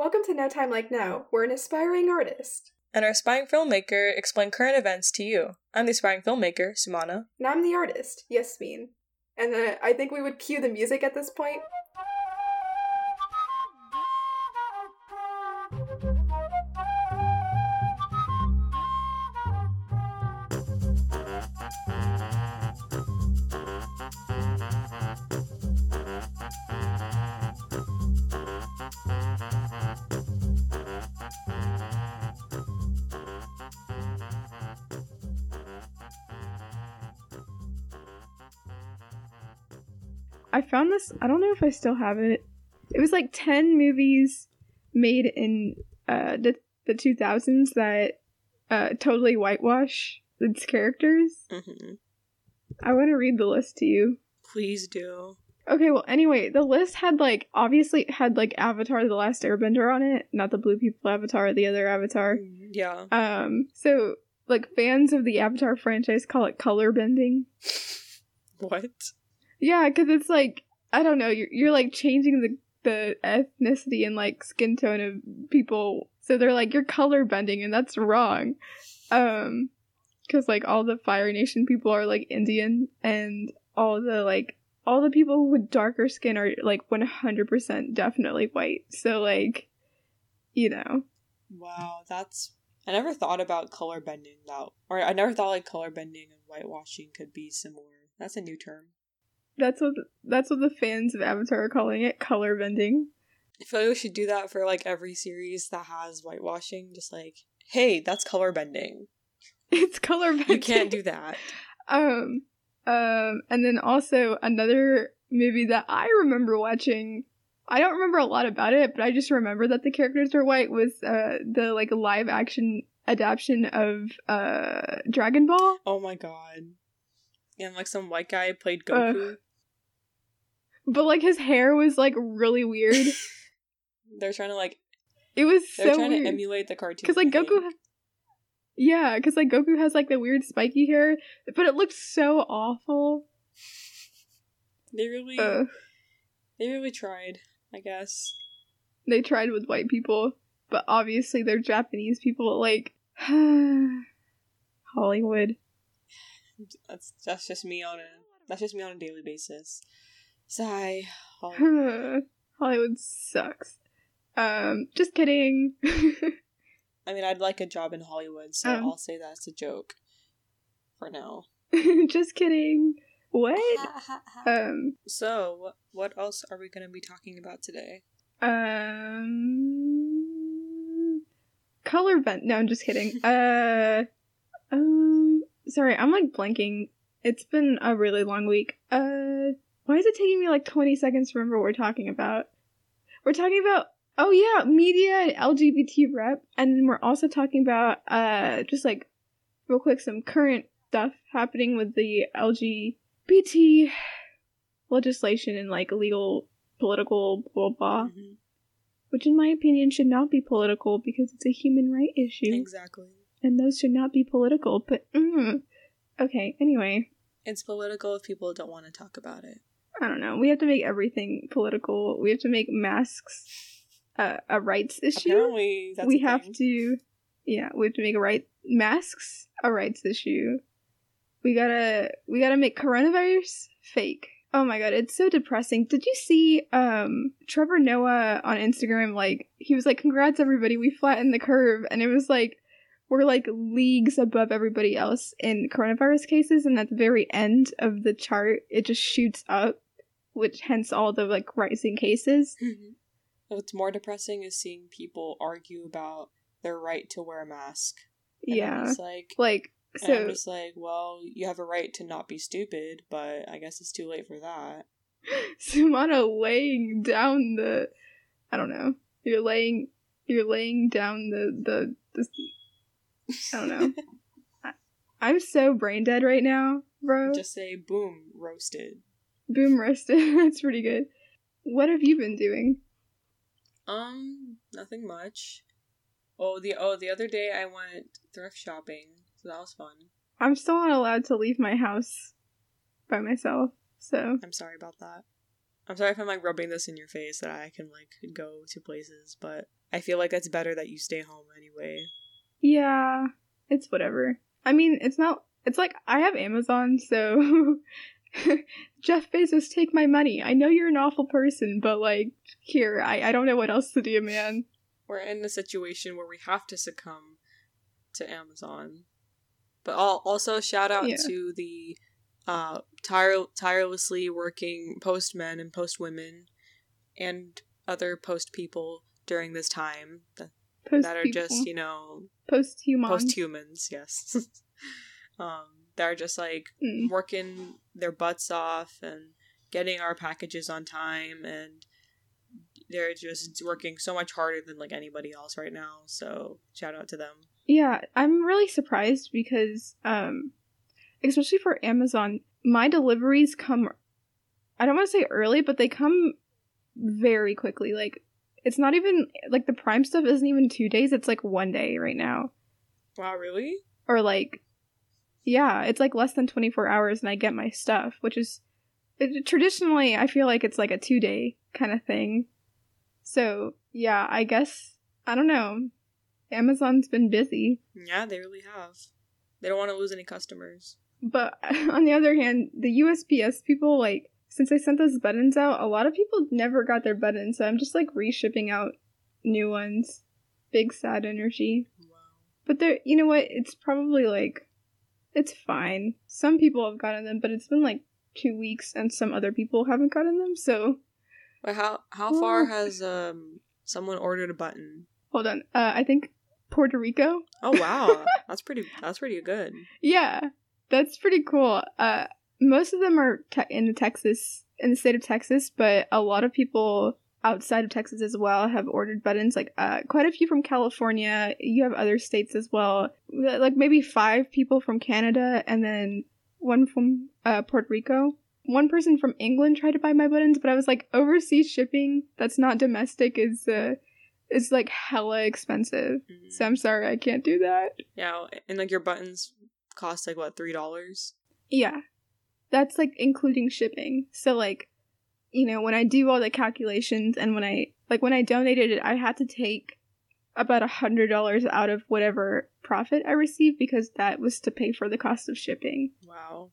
Welcome to No Time Like Now. We're an aspiring artist. And our aspiring filmmaker explain current events to you. I'm the aspiring filmmaker, Sumana. And I'm the artist, Yasmin. And uh, I think we would cue the music at this point. Found this. I don't know if I still have it. It was like ten movies made in uh, the the two thousands that uh, totally whitewash its characters. Mm-hmm. I want to read the list to you. Please do. Okay, well, anyway, the list had like obviously had like Avatar: The Last Airbender on it, not the Blue People Avatar, the other Avatar. Yeah. Um, so like fans of the Avatar franchise call it color bending. What? Yeah, because it's like I don't know, you're you're like changing the the ethnicity and like skin tone of people, so they're like you're color bending, and that's wrong. Um, because like all the Fire Nation people are like Indian, and all the like all the people with darker skin are like 100% definitely white. So like, you know, Wow, that's. I never thought about color bending that, or I never thought like color bending and whitewashing could be similar. That's a new term. That's what that's what the fans of Avatar are calling it, color bending. I feel like we should do that for like every series that has whitewashing. Just like, hey, that's color bending. It's color bending. You can't do that. Um, um, and then also another movie that I remember watching. I don't remember a lot about it, but I just remember that the characters were white. Was uh the like live action adaptation of uh Dragon Ball? Oh my god. And like some white guy played Goku. But like his hair was like really weird. they're trying to like It was so. they're so trying weird. to emulate the cartoon. Because like Goku, ha- yeah, because like Goku has like the weird spiky hair, but it looks so awful. They really Uh, they really tried, I guess. they tried with white people, but obviously they're Japanese people. Like Hollywood. That's that's just me on a that's just me on a daily basis. Sigh. Hollywood sucks. Um, just kidding. I mean, I'd like a job in Hollywood, so Um. I'll say that's a joke for now. just kidding. What? Um, so, what what else are we going to be talking about today? um, color bent. No, I'm just kidding. Uh, um, sorry, I'm like blanking. It's been a really long week. Uh, why is it taking me like 20 seconds to remember what we're talking about? We're talking about oh yeah, media and LGBT rep, and then we're also talking about uh, just like real quick some current stuff happening with the LGBT legislation and like legal political blah blah Mhm. which in my opinion should not be political because it's a human right issue Exactly. and those should not be political but mm. okay anyway It's political if people don't want to talk about it. I don't know. We have to make everything political. We have to make masks uh, a rights issue. Apparently, that's we have thing. to yeah we have to make a right masks a rights issue. We gotta we gotta make coronavirus fake. Oh my god it's so depressing. Did you see um trevor noah on instagram? Like he was like congrats everybody. We flattened the curve. And it was like we're like leagues above everybody else in coronavirus cases. And at the very end of the chart it just shoots up which hence all the like rising cases Mhm. What's more depressing is seeing people argue about their right to wear a mask. And yeah just like, like so I'm just like, well, you have a right to not be stupid, but I guess it's too late for that. Sumana laying down the I don't know. You're laying you're laying down the the, the I don't know. I, I'm so brain dead right now, bro. Just say, boom, roasted. Boom roasted. That's pretty good. What have you been doing? Um, nothing much. Oh, the oh the other day I went thrift shopping, so that was fun. I'm still not allowed to leave my house by myself. So I'm sorry about that. I'm sorry if I'm like rubbing this in your face that I can like go to places, but I feel like it's better that you stay home anyway. Yeah, it's whatever. I mean, it's not. It's like I have Amazon, so Jeff Bezos, take my money. I know you're an awful person, but like, here, I I don't know what else to do, man. We're in a situation where we have to succumb to Amazon. But al- also shout out Yeah. to the uh, tire- tirelessly working postmen and postwomen and other post people during this time that, that are just, you know, post human. post humans, yes. um, that are just like Mm. working their butts off and getting our packages on time and they're just working so much harder than like anybody else right now. So shout out to them. Yeah, I'm really surprised because, um, especially for Amazon, my deliveries come. I don't want to say early, but they come very quickly. Like, it's not even like the Prime stuff isn't even two days. It's like one day right now, Wow, really? or like, yeah, it's like less than 24 hours, and I get my stuff, which is it, traditionally I feel like it's like a two day kind of thing. So yeah, I guess I don't know. Amazon's been busy. Yeah, they really have. They don't want to lose any customers. But on the other hand, the USPS people, like, since I sent those buttons out, a lot of people never got their buttons, so I'm just like reshipping out new ones. Big sad energy. Wow. But there, you know what? It's probably like, it's fine. Some people have gotten them, but it's been like two weeks, and some other people haven't gotten them. So But how how far Oh. has um someone ordered a button? hold on. Uh, I think Puerto Rico. Oh wow, that's pretty. That's pretty good. Yeah, that's pretty cool. Uh, most of them are te- in the Texas, in the state of Texas, but a lot of people outside of Texas as well have ordered buttons. Like, uh, quite a few from California. You have other states as well. Like maybe five people from Canada, and then one from uh, Puerto Rico. One person from England tried to buy my buttons, but I was like, overseas shipping that's not domestic is uh, is like hella expensive. Mhm. So I'm sorry, I can't do that. Yeah, and like your buttons cost like what three dollars? Yeah. That's like including shipping. So like you know, when I do all the calculations and when I like when I donated it, I had to take about a hundred dollars out of whatever profit I received because that was to pay for the cost of shipping. Wow,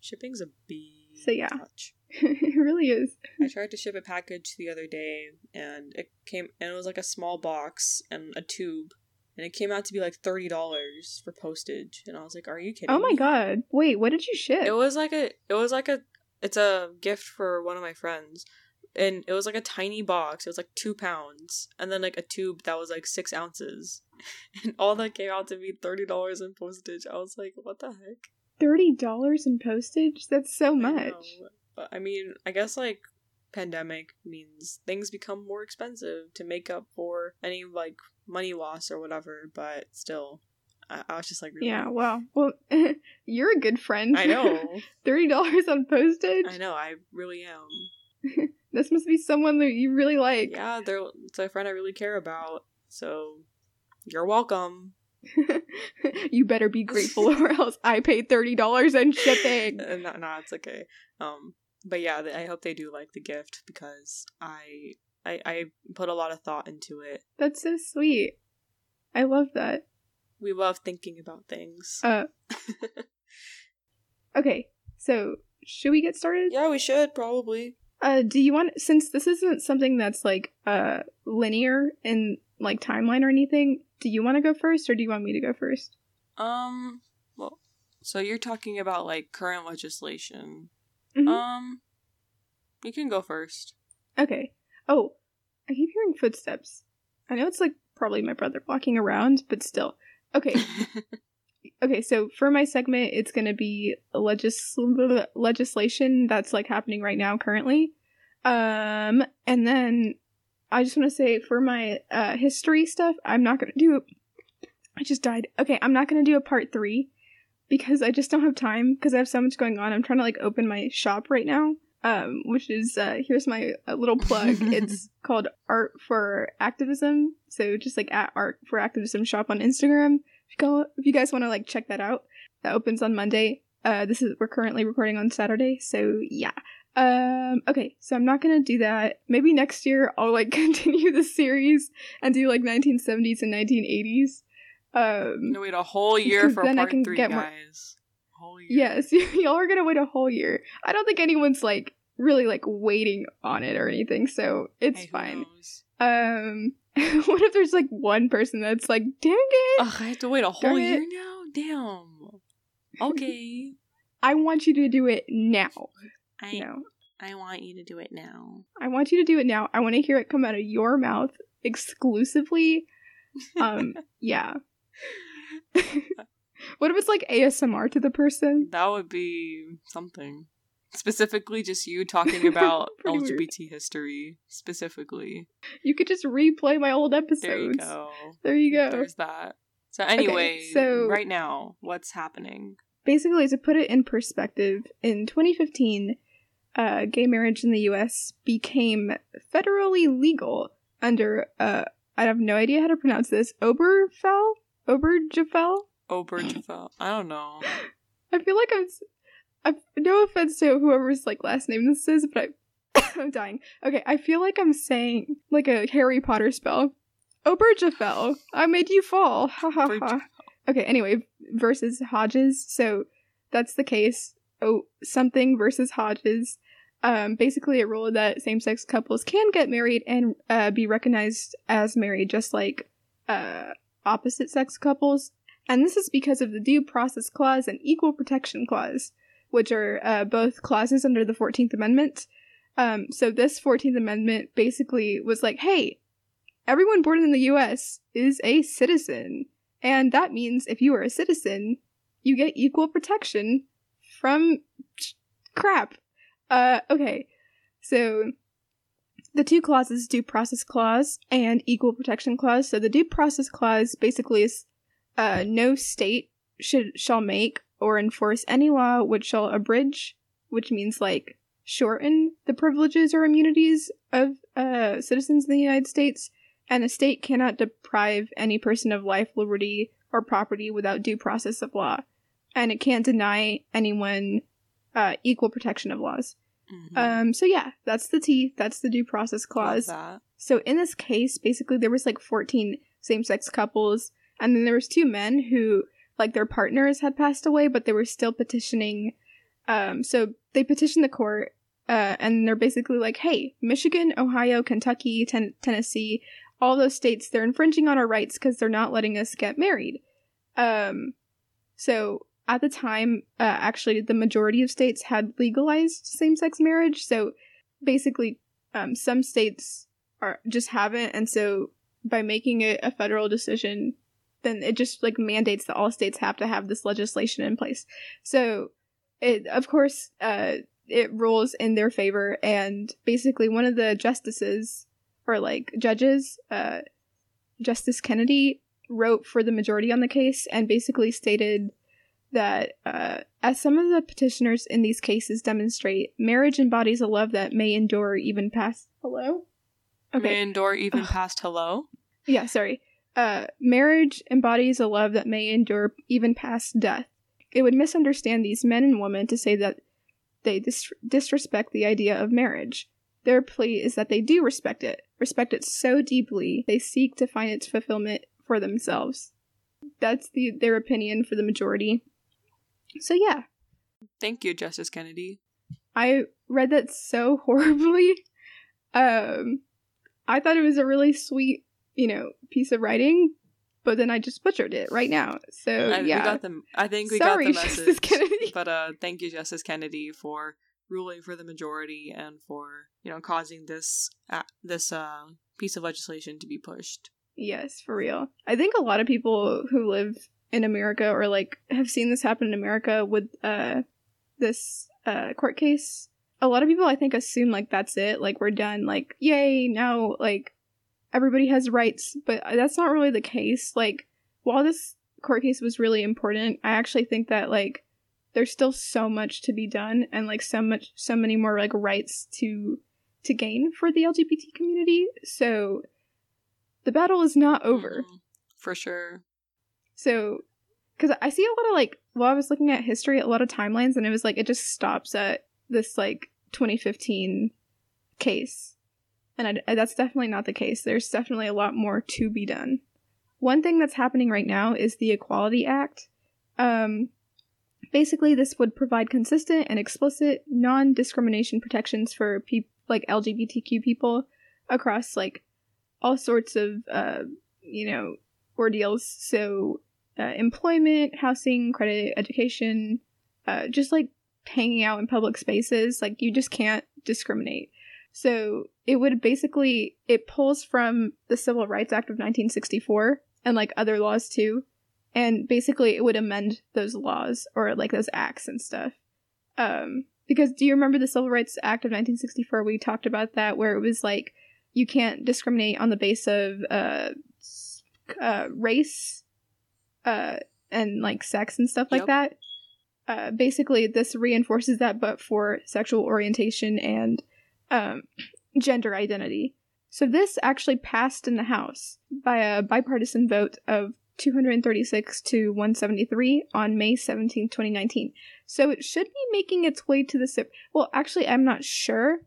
shipping's a bee. So, yeah. touch. it really is. I tried to ship a package the other day, and it came and it was like a small box and a tube, and it came out to be like thirty dollars for postage, and I was like, "Are you kidding?" Oh my me?" god. Wait, what did you ship? It was like a it was like a it's a gift for one of my friends. And it was like a tiny box. It was like two pounds. And then like a tube that was like six ounces. And all that came out to be thirty dollars in postage. I was like, what the heck? Thirty dollars in postage? That's so I much. know. But I mean, I guess like pandemic means things become more expensive to make up for any like money loss or whatever, but still I, I was just like really Yeah, wow. Well you're a good friend. I know. Thirty dollars on postage? I know, I really am. This must be someone that you really like. yeah, they're it's a friend I really care about. So you're welcome. you better be grateful or else I paid thirty dollars in shipping. Uh, no, no, it's okay. Um, but yeah, I hope they do like the gift because I, I I put a lot of thought into it. That's so sweet. I love that. We love thinking about things. Uh okay, so should we get started? yeah, we should probably. Uh do you want since this isn't something that's like uh linear in like timeline or anything, do you want to go first or do you want me to go first? Um, well, so you're talking about like current legislation. Mhm. Um, you can go first. Okay. Oh, I keep hearing footsteps. I know it's like probably my brother walking around, but still. Okay. Okay, so for my segment, it's going to be legis- legislation that's like happening right now currently. Um, and then I just want to say for my uh, history stuff, I'm not going to do. I just died. Okay, I'm not going to do a part three because I just don't have time because I have so much going on. I'm trying to like open my shop right now. Um, which is uh, here's my uh, little plug. it's called Art for Activism. So just like at Art for Activism shop on Instagram if you go if you guys want to like check that out that opens on monday uh this is we're currently recording on saturday so yeah Um, okay, so I'm not gonna do that. Maybe next year I'll like continue the series and do like 1970s and 1980s. Um, No, wait a whole year for then I part can three, get more- guys. Whole year. yes, y'all are gonna wait a whole year. I don't think anyone's like really like waiting on it or anything, so it's Hey, fine. knows? Um, what if there's like one person that's like, dang it, Ugh, I have to wait a whole year it. now. Damn. Okay. I want you to do it now. I know, I want you to do it now. I want you to do it now. I want to hear it come out of your mouth exclusively. Um, yeah. What if it's like ASMR to the person? That would be something. Specifically, just you talking about Pretty weird. LGBT history. Specifically, You could just replay my old episodes. there you go. There you go. There's that. So anyway, so- right now, what's happening? Basically, to put it in perspective, in 2015, uh, gay marriage in the U.S. became federally legal under uh, I have no idea how to pronounce this. Oberfell, Obergefell. Obergefell. I don't know. I feel like I'm. I'm no offense to whoever's like last name this is, but I, I'm dying. Okay, I feel like I'm saying like a Harry Potter spell. Obergefell, I made you fall. Ha ha ha. Okay, anyway, versus Hodges. So that's the case. Oh, something versus Hodges. Um, basically, a rule that same-sex couples can get married and uh, be recognized as married, just like uh, opposite-sex couples. And this is because of the Due Process Clause and Equal Protection Clause, which are uh, both clauses under the 14th Amendment. Um, so this 14th Amendment basically was like, hey, everyone born in the US is a citizen. And that means if you are a citizen, you get equal protection from crap. Uh, okay. So the two clauses, due process clause and equal protection clause. So the due process clause basically is uh, no state should shall make or enforce any law which shall abridge, which means like shorten the privileges or immunities of uh, citizens in the United States, and a state cannot deprive any person of life, liberty, or property without due process of law, and it can't deny anyone uh, equal protection of laws. Mhm. Um, so yeah, that's the T. That's the due process clause. So in this case, basically there was like 14 same-sex couples and then there was two men who like their partners had passed away but they were still petitioning um so they petitioned the court uh and they're basically like, "Hey, Michigan, Ohio, Kentucky, Ten- Tennessee, all those states they're infringing on our rights cuz they're not letting us get married." Um so at the time, uh, actually, the majority of states had legalized same-sex marriage. So basically, um, some states are just haven't, and so by making it a federal decision, then it just like mandates that all states have to have this legislation in place. So it, of course, uh, it rules in their favor, and basically one of the justices or like judges, uh, Justice Kennedy, wrote for the majority on the case and basically stated that uh, as some of the petitioners in these cases demonstrate, marriage embodies a love that may endure even past hello. Okay. May endure even Ugh. past hello. Yeah, sorry. Uh, marriage embodies a love that may endure even past death. It would misunderstand these men and women to say that they dis- disrespect the idea of marriage. Their plea is that they do respect it, respect it so deeply they seek to find its fulfillment for themselves. That's the their opinion for the majority. So yeah, Thank you, Justice Kennedy. I read that so horribly. Um, I thought it was a really sweet, you know, piece of writing, but then I just butchered it right now. So I, yeah, we got the. I think we Sorry, got the Justice. Kennedy. But uh, thank you, Justice Kennedy, for ruling for the majority and for you know causing this uh, this uh piece of legislation to be pushed. yes, for real. I think a lot of people who live in America or like have seen this happen in America with uh this uh court case. A lot of people I think assume like that's it, like we're done, like yay, now like everybody has rights, but that's not really the case. Like while this court case was really important, I actually think that like there's still so much to be done and like so much so many more like rights to to gain for the LGBT community. So the battle is not over. Mhm. for sure. So, because I see a lot of like, while I was looking at history, a lot of timelines, and it was like it just stops at this like 2015 case. And I, that's definitely not the case. There's definitely a lot more to be done. One thing that's happening right now is the Equality Act. Um, basically, this would provide consistent and explicit non discrimination protections for people like LGBTQ people across like all sorts of, uh, you know, ordeals. So, uh, employment, housing, credit, education, uh, just like hanging out in public spaces. Like, you just can't discriminate. So it would basically it pulls from the Civil Rights Act of 1964 and like other laws too. And basically it would amend those laws or like those acts and stuff. Um because do you remember the Civil Rights Act of 1964 we talked about that where it was like you can't discriminate on the base of uh, uh race uh and like sex and stuff like yep. that. Uh, basically, this reinforces that, but for sexual orientation and um, gender identity. So this actually passed in the House by a bipartisan vote of 236 to 173 on May 17, 2019. So it should be making its way to the well, actually I'm not sure.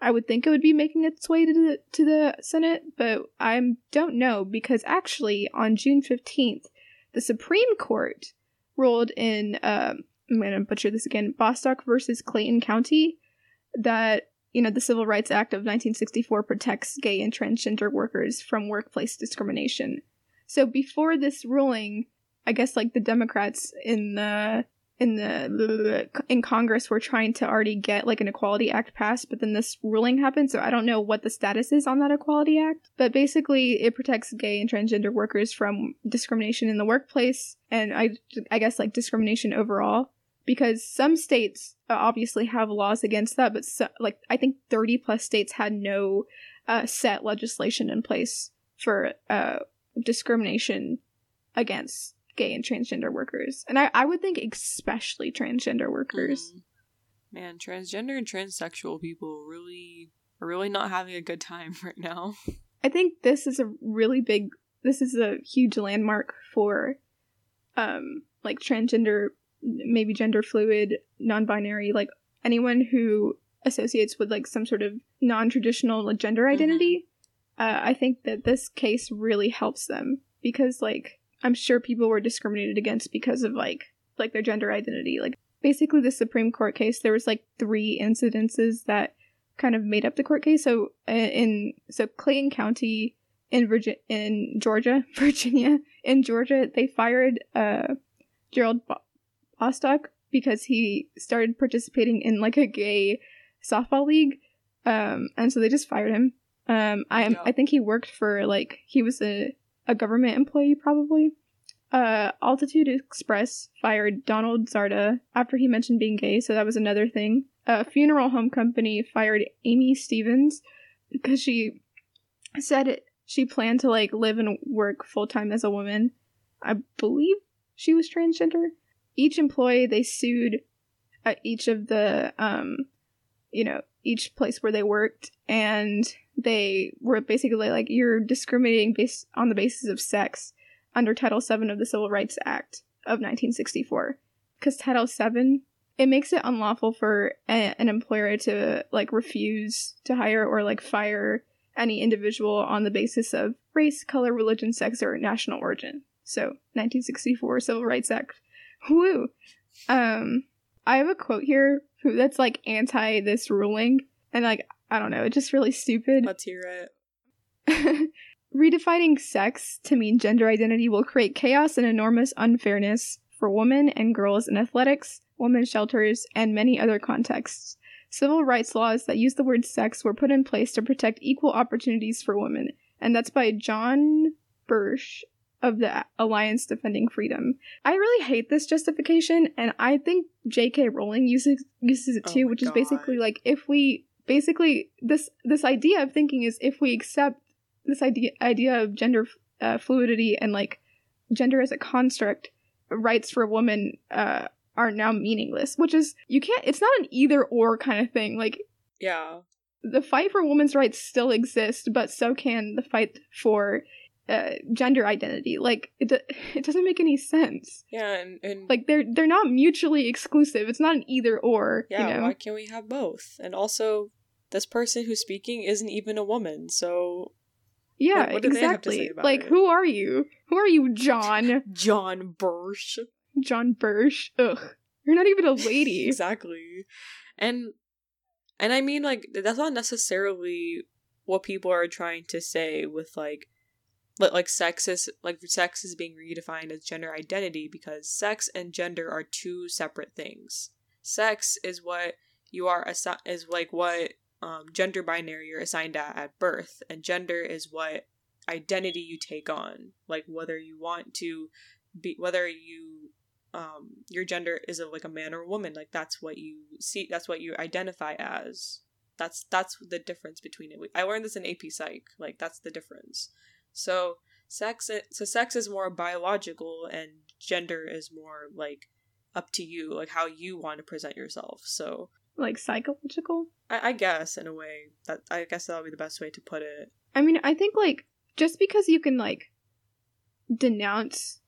I would think it would be making its way to the to the Senate, but I don't know because actually on June 15th, the Supreme Court ruled in um, I'm going to butcher this again, Bostock versus Clayton County that you know, the Civil Rights Act of 1964 protects gay and transgender workers from workplace discrimination. So before this ruling, I guess like the Democrats in the in the in Congress were trying to already get like an Equality Act passed, but then this ruling happened, so I don't know what the status is on that Equality Act. But basically, it protects gay and transgender workers from discrimination in the workplace, and I I guess like discrimination overall because some states obviously have laws against that, but so, like I think 30 plus states had no uh, set legislation in place for uh, discrimination against gay and transgender workers. And I, I would think especially transgender workers. Mm. Man, transgender and transsexual people really are really not having a good time right now. I think this is a really big this is a huge landmark for um like transgender maybe gender fluid, non-binary, like anyone who associates with like some sort of non-traditional gender mm-hmm. identity. Mm-hmm. Uh, I think that this case really helps them because like I'm sure people were discriminated against because of like like their gender identity. Like basically the Supreme Court case, there was like three incidences that kind of made up the court case. So uh, in so Clayton County in Virginia, in Georgia, Virginia, in Georgia, they fired uh, Gerald Bostock because he started participating in like a gay softball league. Um, and so they just fired him. Um, I yeah. I think he worked for like he was a a government employee probably. Uh, Altitude Express fired Donald Zarda after he mentioned being gay, so that was another thing. A funeral home company fired Aimee Stephens because she said she planned to like live and work full time as a woman. I believe she was transgender each employee they sued at each of the um you know each place where they worked and they were basically like you're discriminating based on the basis of sex under title 7 of the civil rights act of 1964 because title 7 it makes it unlawful for a- an employer to like refuse to hire or like fire any individual on the basis of race color religion sex or national origin. So 1964 civil rights act Woo. Um, I have a quote here that's like anti this ruling, and like I don't know, it's just really stupid. Let's hear it. Redefining sex to mean gender identity will create chaos and enormous unfairness for women and girls in athletics, women's shelters, and many other contexts. Civil rights laws that use the word sex were put in place to protect equal opportunities for women, and that's by John Bursch of the Alliance Defending Freedom. I really hate this justification, and I think J.K. Rowling uses uses it oh too, oh which God. is basically like if we basically this this idea of thinking is if we accept this idea idea of gender uh, fluidity and like gender as a construct, rights for women uh, are now meaningless. Which is you can't. It's not an either or kind of thing. Like yeah, the fight for women's rights still exists, but so can the fight for uh, gender identity. Like it, do- it doesn't make any sense. Yeah, and, and Like they're they're not mutually exclusive. It's not an either or. yeah, you know? why can't we have both? And also, this person who's speaking isn't even a woman, so yeah, What- what do they have to say exactly. Like it? who are you? Who are you, John? John Bursch. John Bursch. Ugh, you're not even a lady. exactly and and i mean like that's not necessarily what people are trying to say with like like, like sex is like sex is being redefined as gender identity because sex and gender are two separate things. Sex is what you are assi- is like what um, gender binary you're assigned at at birth and gender is what identity you take on. Like whether you want to be whether you um your gender is a, like a man or a woman like that's what you see that's what you identify as. That's that's the difference between it. I learned this in ap psych. Like that's the difference so sex so sex is more biological and gender is more like up to you like how you want to present yourself so Like psychological. i, I guess in a way that i guess that'll be the best way to put it I mean, I think like just because you can like denounce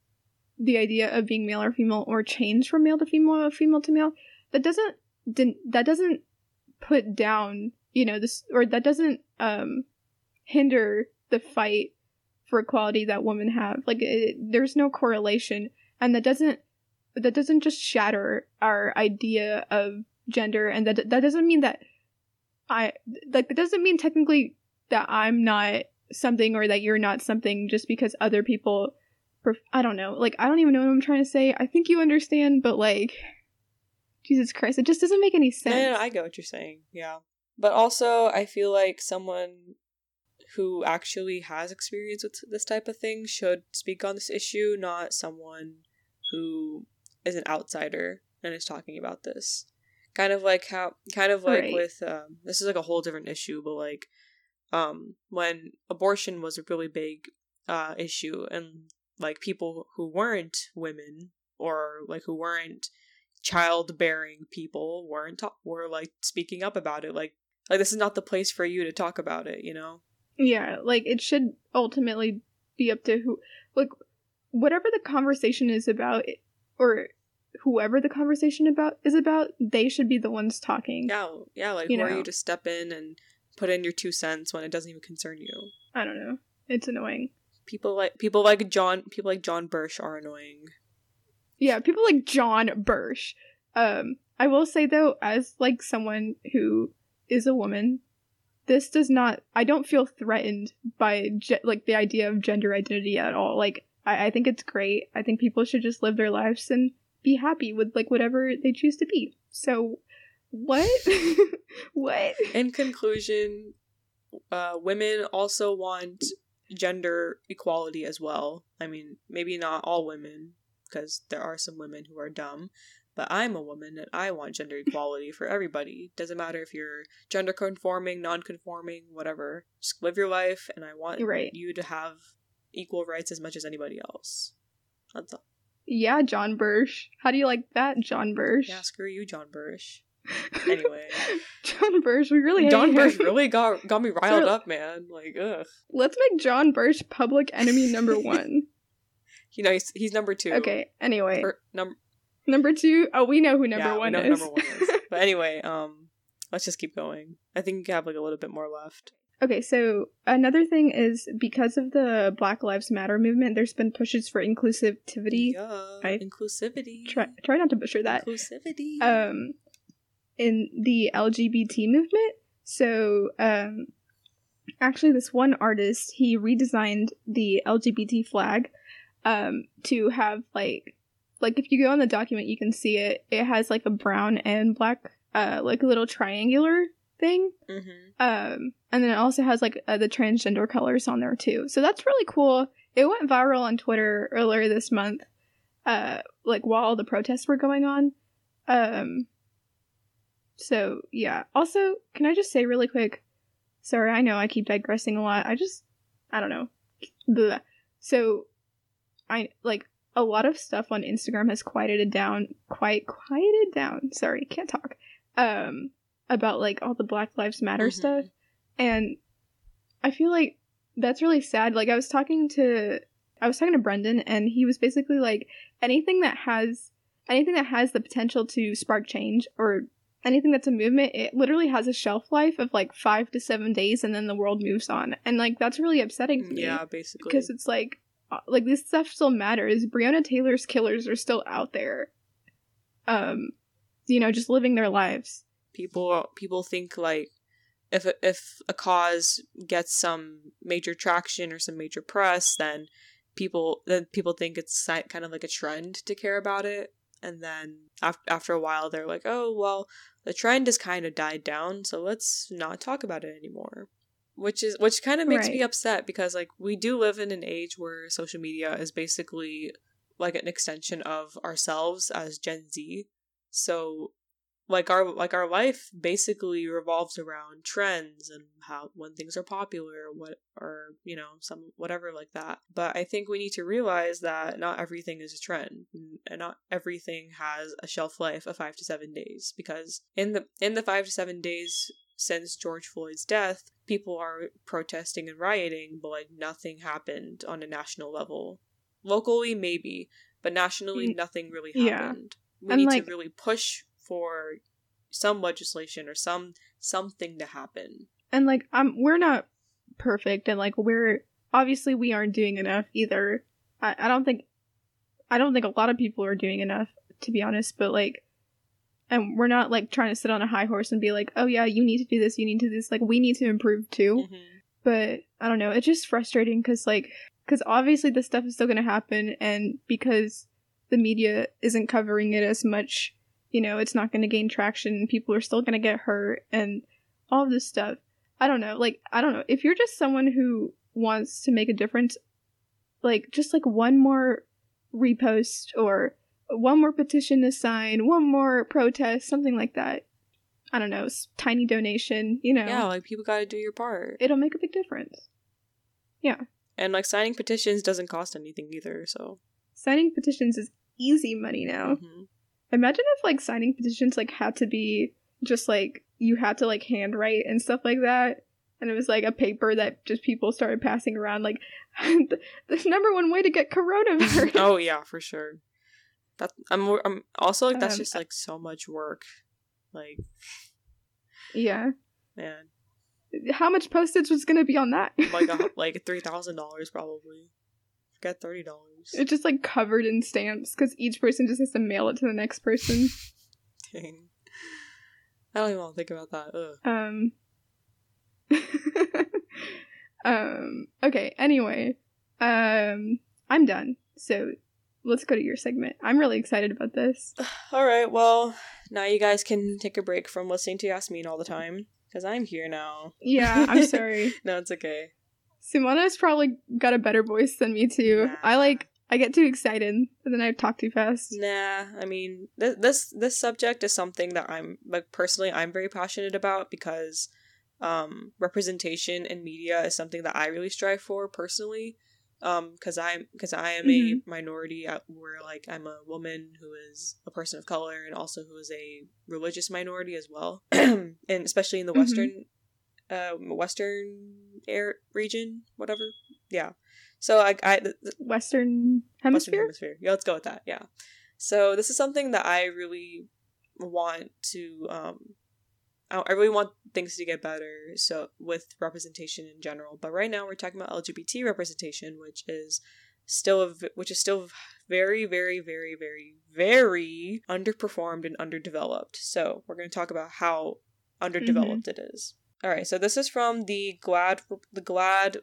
the idea of being male or female or change from male to female or female to male, that doesn't that doesn't put down, you know, this or that doesn't um hinder the fight for equality that women have. Like it, there's no correlation and that doesn't that doesn't just shatter our idea of gender and that that doesn't mean that I like that doesn't mean technically that I'm not something or that you're not something just because other people pref- I don't know. Like I don't even know what I'm trying to say. I think you understand, but like Jesus Christ, it just doesn't make any sense. No, no, no, I get what you're saying. Yeah. But also, I feel like someone who actually has experience with this type of thing should speak on this issue, not someone who is an outsider and is talking about this. Kind of like how, kind of like Right. with, um, this is like a whole different issue, but like, um, when abortion was a really big, uh, issue and like people who weren't women or like who weren't childbearing people weren't ta- were like speaking up about it like like this is not the place for you to talk about it you know Yeah, like it should ultimately be up to who, like, whatever the conversation is about, or whoever the conversation about is about, they should be the ones talking. yeah yeah like You who are know. you to step in and put in your two cents when it doesn't even concern you I don't know. It's annoying. people like people like john people like john bursch are annoying Yeah, people like John Bursch. Um, I will say though, as like someone who is a woman, this does not. I don't feel threatened by ge- like the idea of gender identity at all. Like, I, I think it's great. I think people should just live their lives and be happy with like whatever they choose to be. So, what? what? in conclusion uh women also want gender equality as well i mean maybe not all women because there are some women who are dumb but i'm a woman and i want gender equality for everybody doesn't matter if you're gender conforming non-conforming whatever just live your life and i want Right. you to have equal rights as much as anybody else that's all Yeah, John Bursch. How do you like that, John Bursch? yeah screw you john bursch anyway. John Bursch. We really john him. really got got me riled So- up man like ugh Let's make John Bursch public enemy number one. you know he's, he's number two Okay. Anyway, Or number number two. Oh, we know who number yeah, we one know is. who number one is. But anyway, um, let's just keep going. I think we have like a little bit more left. okay, so another thing is because of the Black Lives Matter movement, there's been pushes for inclusivity. Yeah, I- inclusivity. Try try not to butcher that. Inclusivity. Um, in the LGBT movement. So, um, actually, this one artist he redesigned the LGBT flag, um, to have like, like if you go on the document, you can see it. It has like a brown and black, uh, like a little triangular thing. mm-hmm. Um, and then it also has like uh, the transgender colors on there too. So that's really cool. It went viral on Twitter earlier this month, uh, like while the protests were going on. Um, so yeah. Also, can I just say really quick? Sorry, I know I keep digressing a lot. I just, I don't know. Blah. So, I like a lot of stuff on Instagram has quieted down, quite quieted down. Sorry, can't talk. Um, about like all the Black Lives Matter Mhm. stuff, and I feel like that's really sad. Like I was talking to I was talking to Brendan and he was basically like anything that has anything that has the potential to spark change or anything that's a movement, it literally has a shelf life of like five to seven days and then the world moves on. And like that's really upsetting to me. Yeah, basically. Because it's like like this stuff still matters. Breonna Taylor's killers are still out there. Um you know, just living their lives. People people think like if a, if a cause gets some major traction or some major press, then people then people think it's kind of like a trend to care about it, and then after after a while they're like, oh well, the trend has kind of died down, so let's not talk about it anymore. Which is which kind of makes right. me upset because like we do live in an age where social media is basically like an extension of ourselves as Gen Z. So like our like our life basically revolves around trends and how when things are popular or what or you know some whatever like that but i think we need to realize that not everything is a trend and not everything has a shelf life of 5 to 7 days because in the in the 5 to 7 days since george floyd's death people are protesting and rioting but like nothing happened on a national level locally maybe but nationally nothing really happened yeah. we and need like, to really push for some legislation or some something to happen. And like um we're not perfect and like we're obviously we aren't doing enough either. I, I don't think I don't think a lot of people are doing enough to be honest, but like and we're not like trying to sit on a high horse and be like, "Oh yeah, you need to do this, you need to do this." Like we need to improve too. Mm-hmm. But I don't know, it's just frustrating cuz like cuz obviously this stuff is still going to happen and because the media isn't covering it as much you know, it's not going to gain traction. People are still going to get hurt and all of this stuff. I don't know. Like, I don't know. If you're just someone who wants to make a difference, like, just like one more repost or one more petition to sign, one more protest, something like that. I don't know, tiny donation, you know. Yeah, like people got to do your part. It'll make a big difference. Yeah. And like signing petitions doesn't cost anything either, so. Signing petitions is easy money now. Mm-hmm. Imagine if like signing petitions like had to be just like you had to like handwrite and stuff like that. And it was like a paper that just people started passing around like the, the number one way to get coronavirus. oh yeah, for sure. That I'm I'm also like that's um, just like so much work. Like Yeah. Man. How much postage was gonna be on that? like a, like three thousand dollars probably. Got thirty dollars. It's just like covered in stamps because each person just has to mail it to the next person. Dang. I don't even want to think about that. Ugh. Um. um. Okay. Anyway, um, I'm done. So let's go to your segment. I'm really excited about this. All right. Well, now you guys can take a break from listening to Yasmin all the time because I'm here now. Yeah. I'm sorry. no, it's okay. Sumana's probably got a better voice than me too. Nah. I like I get too excited and then I talk too fast. Nah, I mean th- this this subject is something that I'm like personally I'm very passionate about because um, representation in media is something that I really strive for personally. Um, because I'm because I am mm-hmm. a minority where like I'm a woman who is a person of color and also who is a religious minority as well, and especially in the mm-hmm. Western uh, Western air region, whatever. Yeah. So I, I the, Western hemisphere. Western hemisphere. Yeah, let's go with that. Yeah. So this is something that I really want to. Um, I really want things to get better. So with representation in general, but right now we're talking about LGBT representation, which is still a, which is still very very very very very underperformed and underdeveloped. So we're going to talk about how underdeveloped mm-hmm. it is. All right, so this is from the GLAAD the GLAAD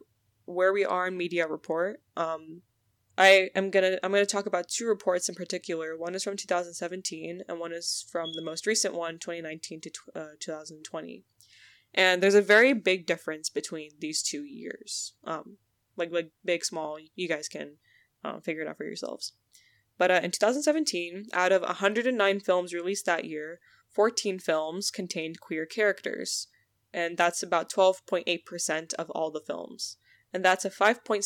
where we are in media report. Um, I am gonna I'm gonna talk about two reports in particular. One is from 2017, and one is from the most recent one, 2019 to uh, 2020. And there's a very big difference between these two years. Um, like like big, small. You guys can uh, figure it out for yourselves. But uh, in 2017, out of 109 films released that year, 14 films contained queer characters and that's about 12.8% of all the films. And that's a 5.6%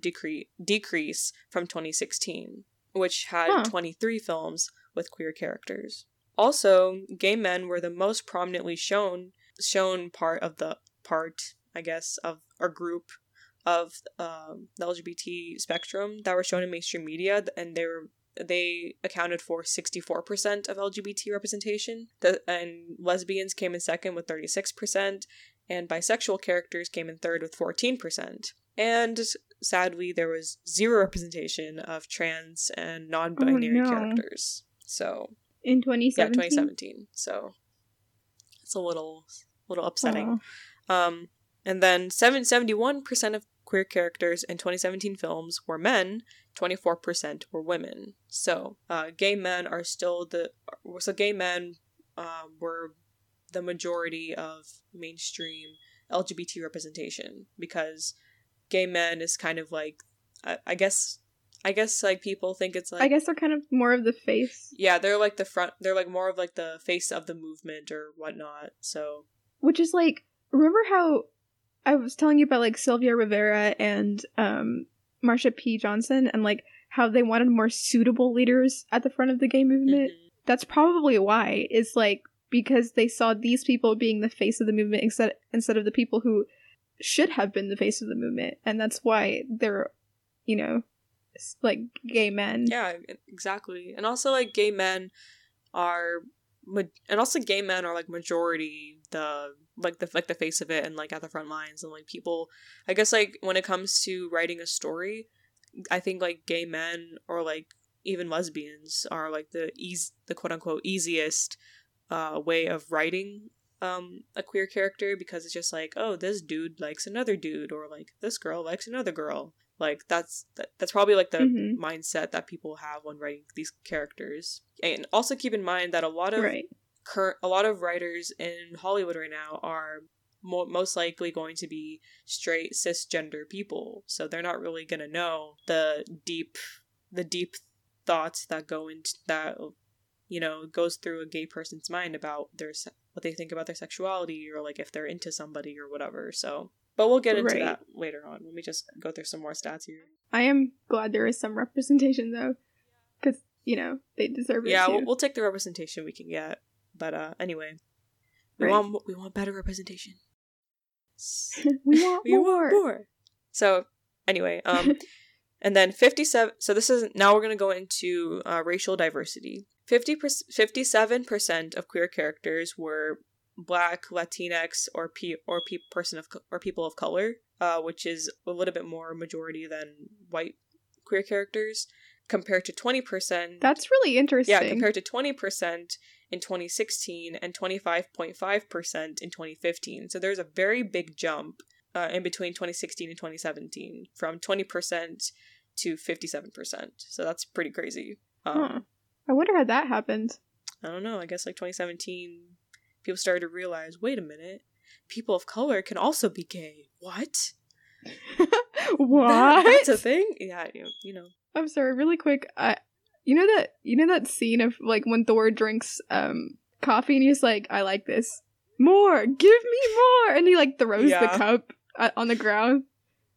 decre- decrease from 2016, which had huh. 23 films with queer characters. Also, gay men were the most prominently shown shown part of the part, I guess, of our group of um, the LGBT spectrum that were shown in mainstream media, and they were they accounted for 64% of LGBT representation. The, and lesbians came in second with 36%, and bisexual characters came in third with 14%. And sadly, there was zero representation of trans and non binary Oh, no. characters. So, In 2017? yeah, 2017. 2017. So, it's a little, little upsetting. Aw. Um, and then 7, 71% of queer characters in 2017 films were men, 24% were women. So, uh, gay men are still the. So, gay men um, were the majority of mainstream LGBT representation because gay men is kind of like. I, I guess. I guess like people think it's like I guess they're kind of more of the face, yeah they're like the front they're like more of like the face of the movement or whatnot so which is like remember how I was telling you about like Sylvia Rivera and um Marsha P. Johnson and like how they wanted more suitable leaders at the front of the gay movement. mhm. That's probably why. It's like because they saw these people being the face of the movement instead instead of the people who should have been the face of the movement, and that's why they're, you know, like gay men. Yeah, exactly. And also like gay men are and also gay men are like majority the like the like the face of it and like at the front lines and like people I guess like when it comes to writing a story, I think like gay men or like even lesbians are like the easy the quote unquote easiest uh way of writing um a queer character because it's just like oh this dude likes another dude or like this girl likes another girl like that's that, that's probably like the Mhm. mindset that people have when writing these characters and also keep in mind that a lot of Right. current a lot of writers in Hollywood right now are mo- most likely going to be straight cisgender people so they're not really going to know the deep the deep thoughts that go into that you know goes through a gay person's mind about their se- what they think about their sexuality or like if they're into somebody or whatever so but we'll get into Right. that later on let me just go through some more stats here I am glad there is some representation though, because you know they deserve it. yeah we'll, we'll take the representation we can get but uh anyway we Right. want we want better representation we want we more. want more so anyway um and then 57 so this is now we're going to go into uh, racial diversity 50 57% of queer characters were black latinx or p or pe- person of co- or people of color uh, which is a little bit more majority than white queer characters compared to 20% That's really interesting. yeah, compared to 20% in 2016 and 25.5% in 2015. So there's a very big jump uh, in between 2016 and 2017 from 20% to 57%. So that's pretty crazy. Um. I wonder how that happened. I don't know. I guess like 2017, people started to realize wait a minute, people of color can also be gay. What? what? That- that's a thing? Yeah, you, you know. I'm sorry, really quick. I, you know that you know that scene of like when Thor drinks um coffee and he's like, "I like this more. Give me more," and he like throws Yeah. the cup uh, on the ground.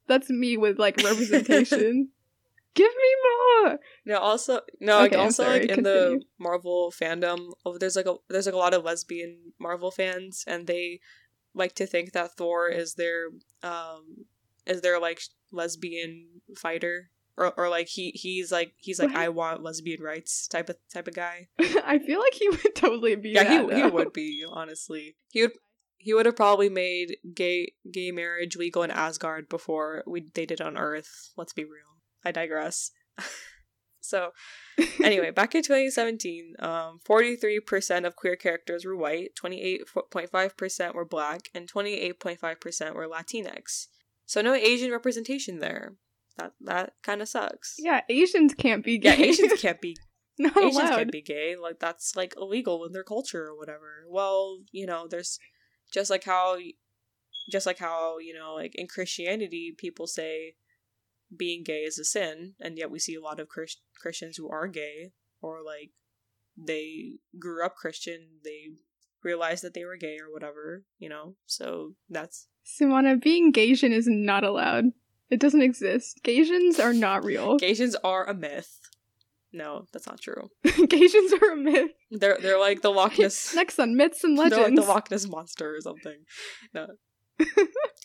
That's me with like representation. Give me more. No, also no, like Okay, I'm also sorry, like in continue. the Marvel fandom, there's like a there's like a lot of lesbian Marvel fans, and they like to think that Thor is their um is their like lesbian fighter, or or like he he's like he's like What? I want lesbian rights type of type of guy. I feel like he would totally be. Yeah, that, he he would be honestly. He would he would have probably made gay gay marriage legal in Asgard before we they did on Earth. Let's be real. I digress. so anyway, back in 2017, um, 43% of queer characters were white, 28.5% were black, and 28.5% were Latinx. So no Asian representation there. That that kind of sucks. Yeah, Asians can't be gay. Yeah. Asians can't be not Asians allowed. can't be gay. Like that's like illegal in their culture or whatever. Well, you know, there's just like how, just like how you know, like in Christianity, people say being gay is a sin, and yet we see a lot of Chris- Christians who are gay or like they grew up Christian, they realized that they were gay or whatever. You know, so that's Sumana, being Gaysian is not allowed. It doesn't exist. Gaysians are not real. Gaysians are a myth. No, that's not true. Gaysians are a myth. They're they're like the Loch Ness. Next on Myths and They're like Legends. the Loch Ness monster or something. No.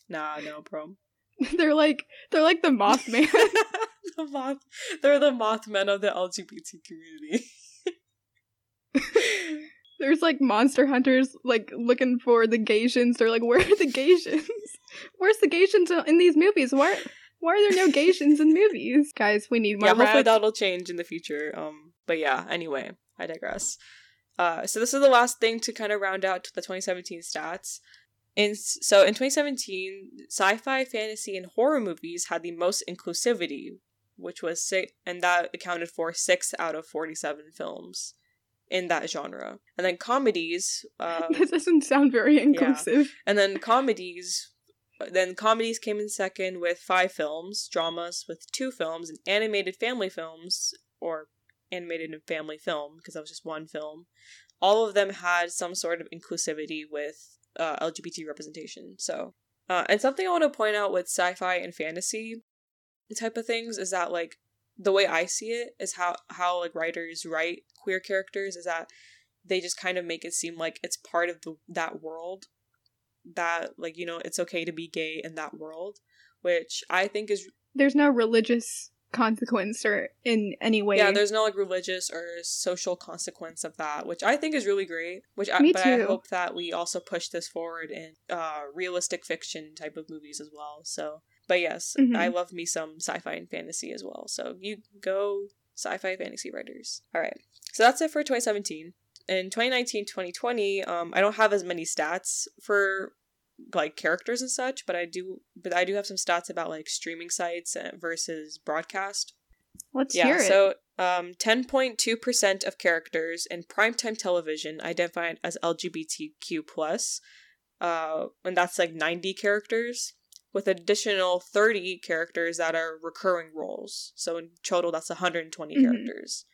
nah, no, bro. they're like they're like the Mothman. the moth they're the Mothmen of the LGBT community. There's like monster hunters like looking for the Gatians. They're like, where are the Gatians? Where's the Gatians in these movies? Why why are there no Gatians in movies? Guys, we need more. yeah, hopefully rats. that'll change in the future. Um, but yeah. Anyway, I digress. Uh, so this is the last thing to kind of round out the 2017 stats. In so in 2017, sci-fi, fantasy, and horror movies had the most inclusivity, which was six, and that accounted for six out of 47 films in that genre. And then comedies, uh, This doesn't sound very inclusive. and then comedies, then comedies came in second with five films, dramas with two films, and animated family films or animated and family film because that was just one film. All of them had some sort of inclusivity with uh, LGBT representation. So, uh, and something I want to point out with sci-fi and fantasy type of things is that like the way I see it is how how like writers write queer characters is that they just kind of make it seem like it's part of the that world that like you know it's okay to be gay in that world which i think is There's no religious consequence or in any way. yeah there's no like religious or social consequence of that which i think is really great which i Me but i hope that we also push this forward in uh realistic fiction type of movies as well so but yes Mhm. i love me some sci-fi and fantasy as well so you go sci-fi fantasy writers all right so that's it for 2017 in 2019 2020 um i don't have as many stats for like characters and such but i do but i do have some stats about like streaming sites uh, versus broadcast Let's yeah, hear it. so um, 10.2% of characters in primetime television identified as LGBTQ+, plus, uh, and that's like 90 characters, with additional 30 characters that are recurring roles. So in total, that's 120 Mhm. characters,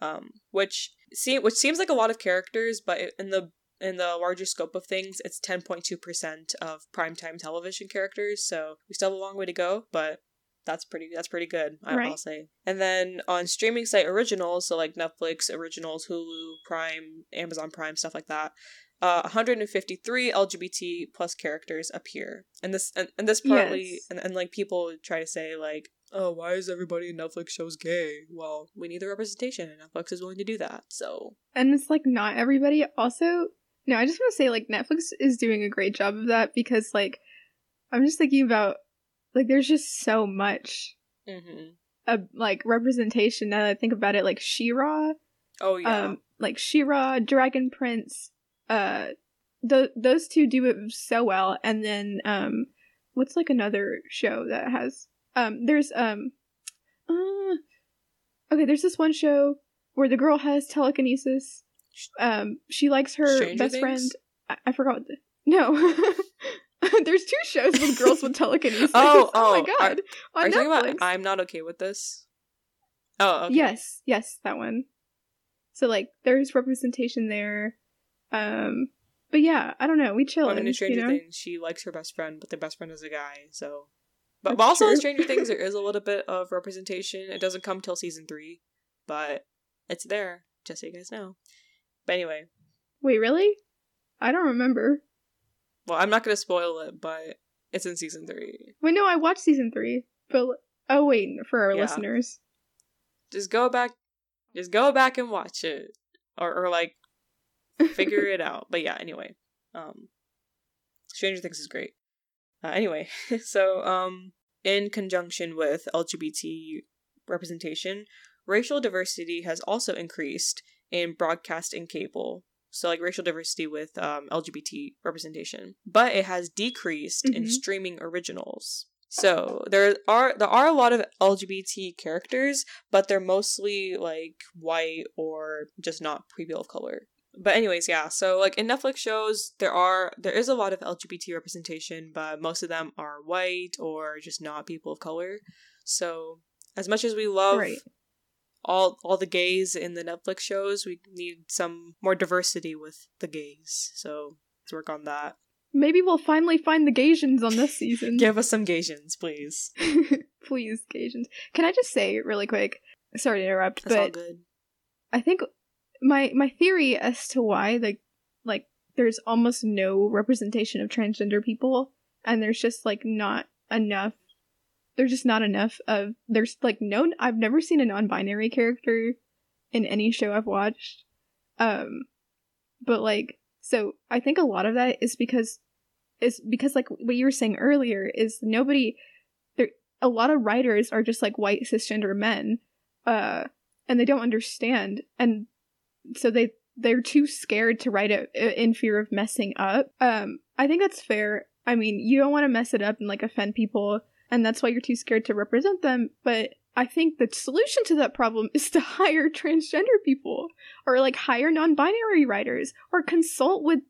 um, which see, which seems like a lot of characters, but in the in the larger scope of things, it's 10.2% of primetime television characters. So we still have a long way to go, but that's pretty that's pretty good I, Right. i'll say and then on streaming site originals so like netflix originals hulu prime amazon prime stuff like that uh 153 lgbt plus characters appear and this and, and this partly Yes. and, and like people try to say like oh why is everybody in netflix shows gay well we need the representation and netflix is willing to do that so and it's like not everybody also no i just want to say like netflix is doing a great job of that because like i'm just thinking about like there's just so much hmm uh, like representation now that i think about it like She-Ra oh yeah. um like She-Ra dragon prince uh th- those two do it so well. And then um what's like another show that has um there's um uh, okay there's this one show where the girl has telekinesis um she likes her Stranger best Things? friend I-, I forgot what the no there's two shows with girls with telekinesis Oh, oh, oh, my god are on you talking Netflix. about i'm not okay with this oh okay. Yes, yes, that one. So like there's representation there. Um but yeah, I don't know. We chill I mean, in Stranger you know? Things, she likes her best friend, but their best friend is a guy. So, but, but also in. Stranger Things, there is a little bit of representation. It doesn't come till season three, but it's there, just so you guys know. But anyway, Wait, really? I don't remember. well, I'm not gonna spoil it, but it's in season three. Wait, no, I watched season three. But oh wait, for our Yeah. listeners. Just go back, just go back and watch it, or or like figure it out. But yeah, anyway, um, Stranger Things is great. Uh, anyway, so um, in conjunction with LGBT representation, racial diversity has also increased in broadcast and cable. So like racial diversity with um, LGBT representation, but it has decreased in Mhm. streaming originals. So there are there are a lot of LGBT characters, but they're mostly like white or just not people of color. But anyways, yeah. So like in Netflix shows, there are there is a lot of LGBT representation, but most of them are white or just not people of color. So as much as we love Right. All all the gays in the Netflix shows, we need some more diversity with the gays. So let's work on that. Maybe we'll finally find the Gaysians on this season. Give us some Gaysians, please. Please, Gaysians. Can I just say really quick? Sorry to interrupt, That's all but good. I think my my theory as to why like like there's almost no representation of transgender people and there's just like not enough there's just not enough of there's like no I've never seen a non-binary character in any show I've watched. Um but like so I think a lot of that is because is because like what you were saying earlier is nobody there a lot of writers are just like white cisgender men uh and they don't understand and so they they're too scared to write it in fear of messing up. Um I think that's fair. I mean, you don't want to mess it up and like offend people and that's why you're too scared to represent them, but I think the solution to that problem is to hire transgender people or like hire non-binary writers or consult with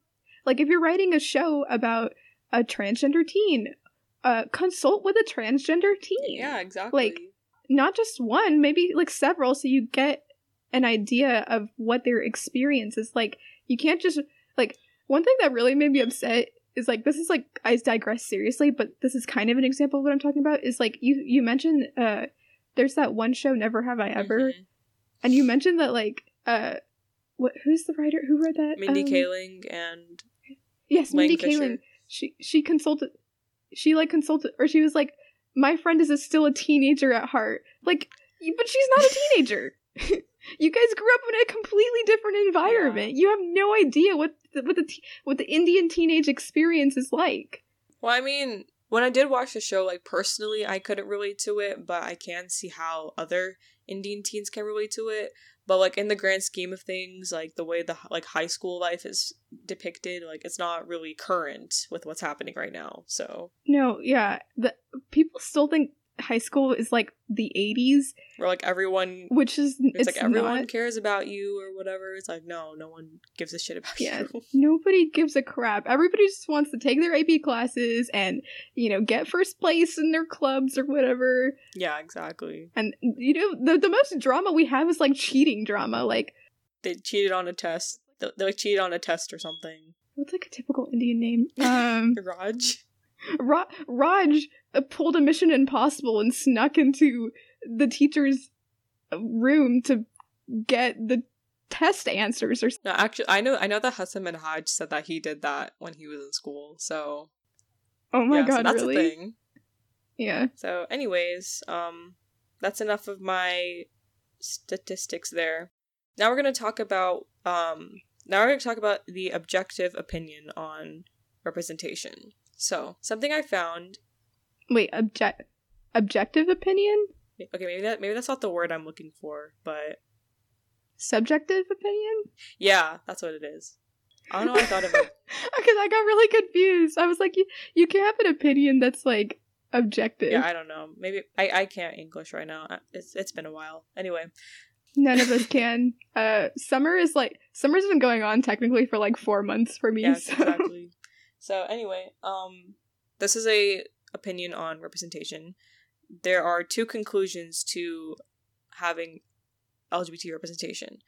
like if you're writing a show about a transgender teen, uh consult with a transgender teen. Yeah, exactly. Like not just one, maybe like several so you get an idea of what their experience is like. You can't just like one thing that really made me upset is like this is like I digress seriously, but this is kind of an example of what I'm talking about. Is like you you mentioned uh there's that one show Never Have I Ever, Mhm. and you mentioned that like uh what who's the writer who read that? Mindy Um, Kaling and Yes, Lang Mindy Fisher. Kaling. She she consulted she like consulted or she was like my friend is a, still a teenager at heart. Like but she's not a teenager. you guys grew up in a completely different environment. You have no idea what the, what the te- what the Indian teenage experience is like. Well, I mean, when I did watch the show, like personally, I couldn't relate to it, but I can see how other Indian teens can relate to it. But like in the grand scheme of things, like the way the like high school life is depicted, like it's not really current with what's happening right now. So No, yeah, the people still think high school is like the 80s, where like everyone, which is it's, it's, like everyone not. cares about you or whatever. It's like no, no one gives a shit about Yeah. you. Nobody gives a crap. Everybody just wants to take their AP classes and, you know, get first place in their clubs or whatever. yeah, exactly. And you know, the the most drama we have is like cheating drama. Like They cheated on a test. They, they like cheated on a test or something. what's like a typical Indian name? Um, Raj. Ra- Raj pulled a Mission Impossible and snuck into the teacher's room to get the test answers or No, actually, I know. I know that Hasan Minhaj said that he did that when he was in school. So oh my yeah, so god that's really a thing. yeah So, anyways, um, that's enough of my statistics there. Now we're gonna talk about um. Now we're gonna talk about the objective opinion on representation. So, something I found. Wait object objective opinion Okay, maybe that maybe that's not the word I'm looking for, but subjective opinion yeah, that's what it is. I don't know. What I thought of it. because i got really confused i was like you, you can't have an opinion that's like objective Yeah, I don't know. Maybe I I can't English right now. It's it's been a while. Anyway, none of us can uh summer is like summer's been going on technically for like four months for me Yes, so exactly. So anyway, um, this is a opinion on representation. There are two conclusions to having LGBT representation.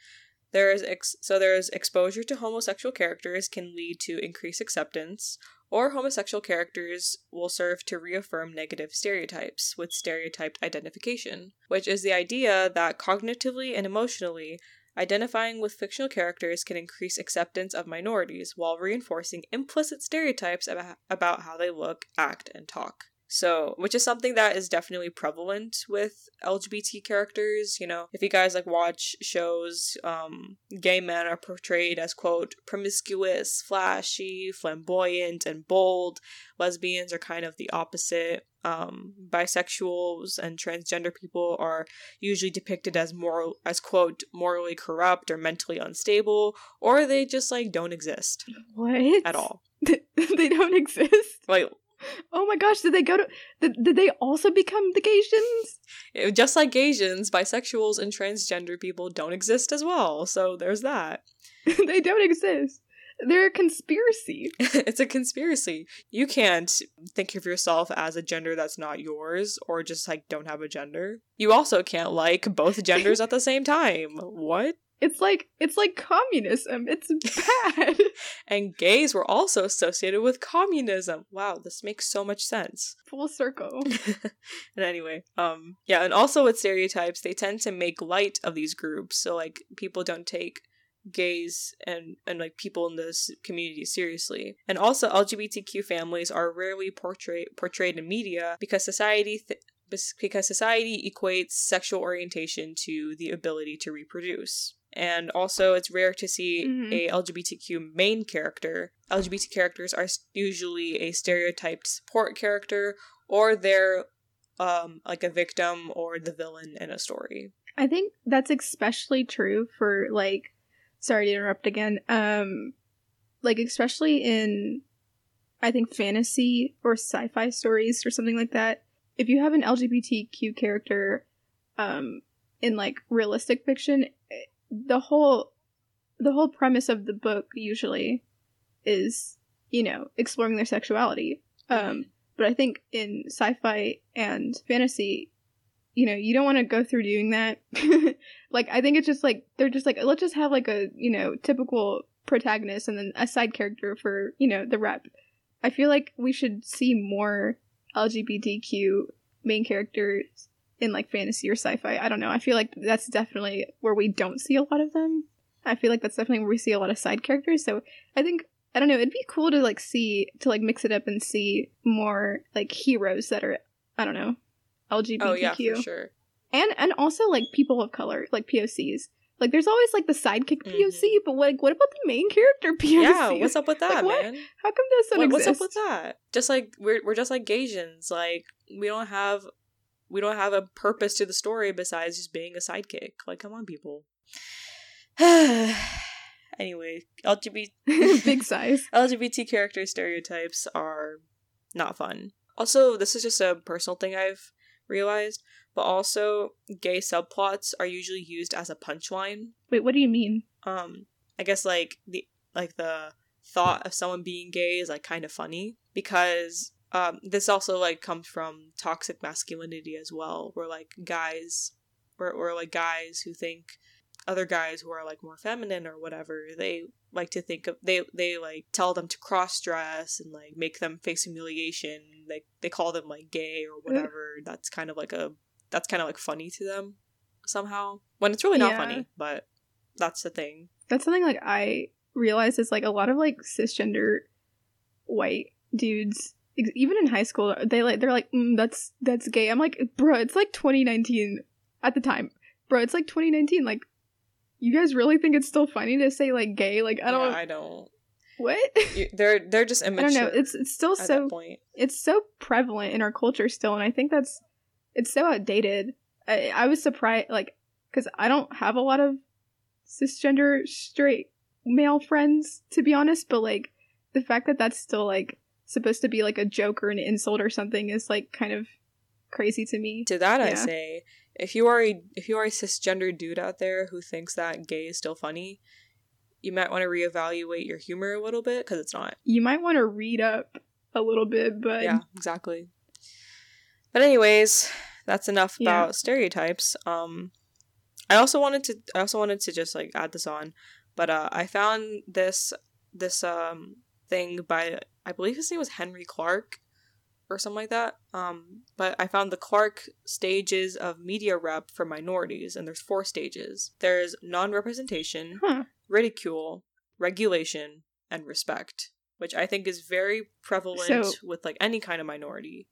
There is ex- so there is exposure to homosexual characters can lead to increased acceptance, or homosexual characters will serve to reaffirm negative stereotypes with stereotyped identification, which is the idea that cognitively and emotionally Identifying with fictional characters can increase acceptance of minorities while reinforcing implicit stereotypes about, how they look, act, and talk. So, which is something that is definitely prevalent with LGBT characters. You know, if you guys like watch shows, um, gay men are portrayed as quote promiscuous, flashy, flamboyant, and bold. Lesbians are kind of the opposite. Um, bisexuals and transgender people are usually depicted as moral as quote morally corrupt or mentally unstable or they just like don't exist what at all they don't exist like Oh my gosh, did they go to did, did they also become the Gaysians? just like asians bisexuals and transgender people don't exist as well so there's that they don't exist. They're a conspiracy. it's a conspiracy you can't think of yourself as a gender that's not yours or just like don't have a gender you also can't like both genders at the same time what It's like it's like communism. It's bad. and gays were also associated with communism wow this makes so much sense Full circle. and anyway, um, yeah, and also with stereotypes, they tend to make light of these groups, so like people don't take gays and and like people in this community seriously. And also, LGBTQ families are rarely portrayed portrayed in media because society. Th- because society equates sexual orientation to the ability to reproduce. And also, it's rare to see Mhm. a LGBTQ main character. LGBT characters are usually a stereotyped support character, or they're um, like a victim or the villain in a story. I think that's especially true for like sorry to interrupt again. Um like especially in I think fantasy or sci-fi stories or something like that. If you have an LGBTQ character um in like realistic fiction, eh, the whole the whole premise of the book usually is, you know, exploring their sexuality. Um but I think in sci-fi and fantasy you know, you don't want to go through doing that. like, I think it's just like, they're just like, let's just have like a, you know, typical protagonist and then a side character for, you know, the rep. I feel like we should see more LGBTQ main characters in like fantasy or sci fi. I don't know. I feel like that's definitely where we don't see a lot of them. I feel like that's definitely where we see a lot of side characters. So I think I don't know. It'd be cool to like see to like mix it up and see more like heroes that are I don't know LGBTQ Oh yeah, for sure. and and also like people of color like POCs. Like there's always like the sidekick Mhm. POC, but like what about the main character POC? Yeah, what's up with that, what? man? How come don't What- what's exist? up with that? Just like we're we're just like Gaysians. Like we don't have we don't have a purpose to the story besides just being a sidekick. Like, come on, people. anyway, LGBT Big size. LGBT character stereotypes are not fun. Also, this is just a personal thing I've realized, but also gay subplots are usually used as a punchline. Wait, what do you mean? Um, I guess like the like the thought of someone being gay is like kind of funny because um this also like comes from toxic masculinity as well, where like guys or or like guys who think other guys who are like more feminine or whatever, they like to think of they they like tell them to cross dress and like make them face humiliation. They they call them like gay or whatever. That's kind of like a that's kind of like funny to them somehow. When it's really not Yeah. funny, but that's the thing. That's something like I realize is like a lot of like cisgender white dudes even in high school they like they're like mm, that's that's gay i'm like bro it's like 2019 at the time bro it's like 2019 like you guys really think it's still funny to say like gay like i don't Yeah, I don't. what You, they're they're just i immature. don't know it's it's still so point. it's so prevalent in our culture still and i think that's it's so outdated i, I was surprised like because i don't have a lot of cisgender straight male friends to be honest but like the fact that that's still like supposed to be like a joke or an insult or something is like kind of crazy to me To that, I say, if you are a if you are a cisgender dude out there who thinks that gay is still funny, you might want to reevaluate your humor a little bit because it's not. you might want to read up a little bit but yeah, exactly. But anyways, that's enough Yeah. about stereotypes. Um, I also wanted to I also wanted to just like add this on, but uh, I found this this um thing by I believe his name was Henry Clark or something like that. Um, but I found the Clark stages of media rep for minorities, and there's four stages. There's non-representation, huh ridicule, regulation, and respect, which I think is very prevalent So- with like any kind of minority.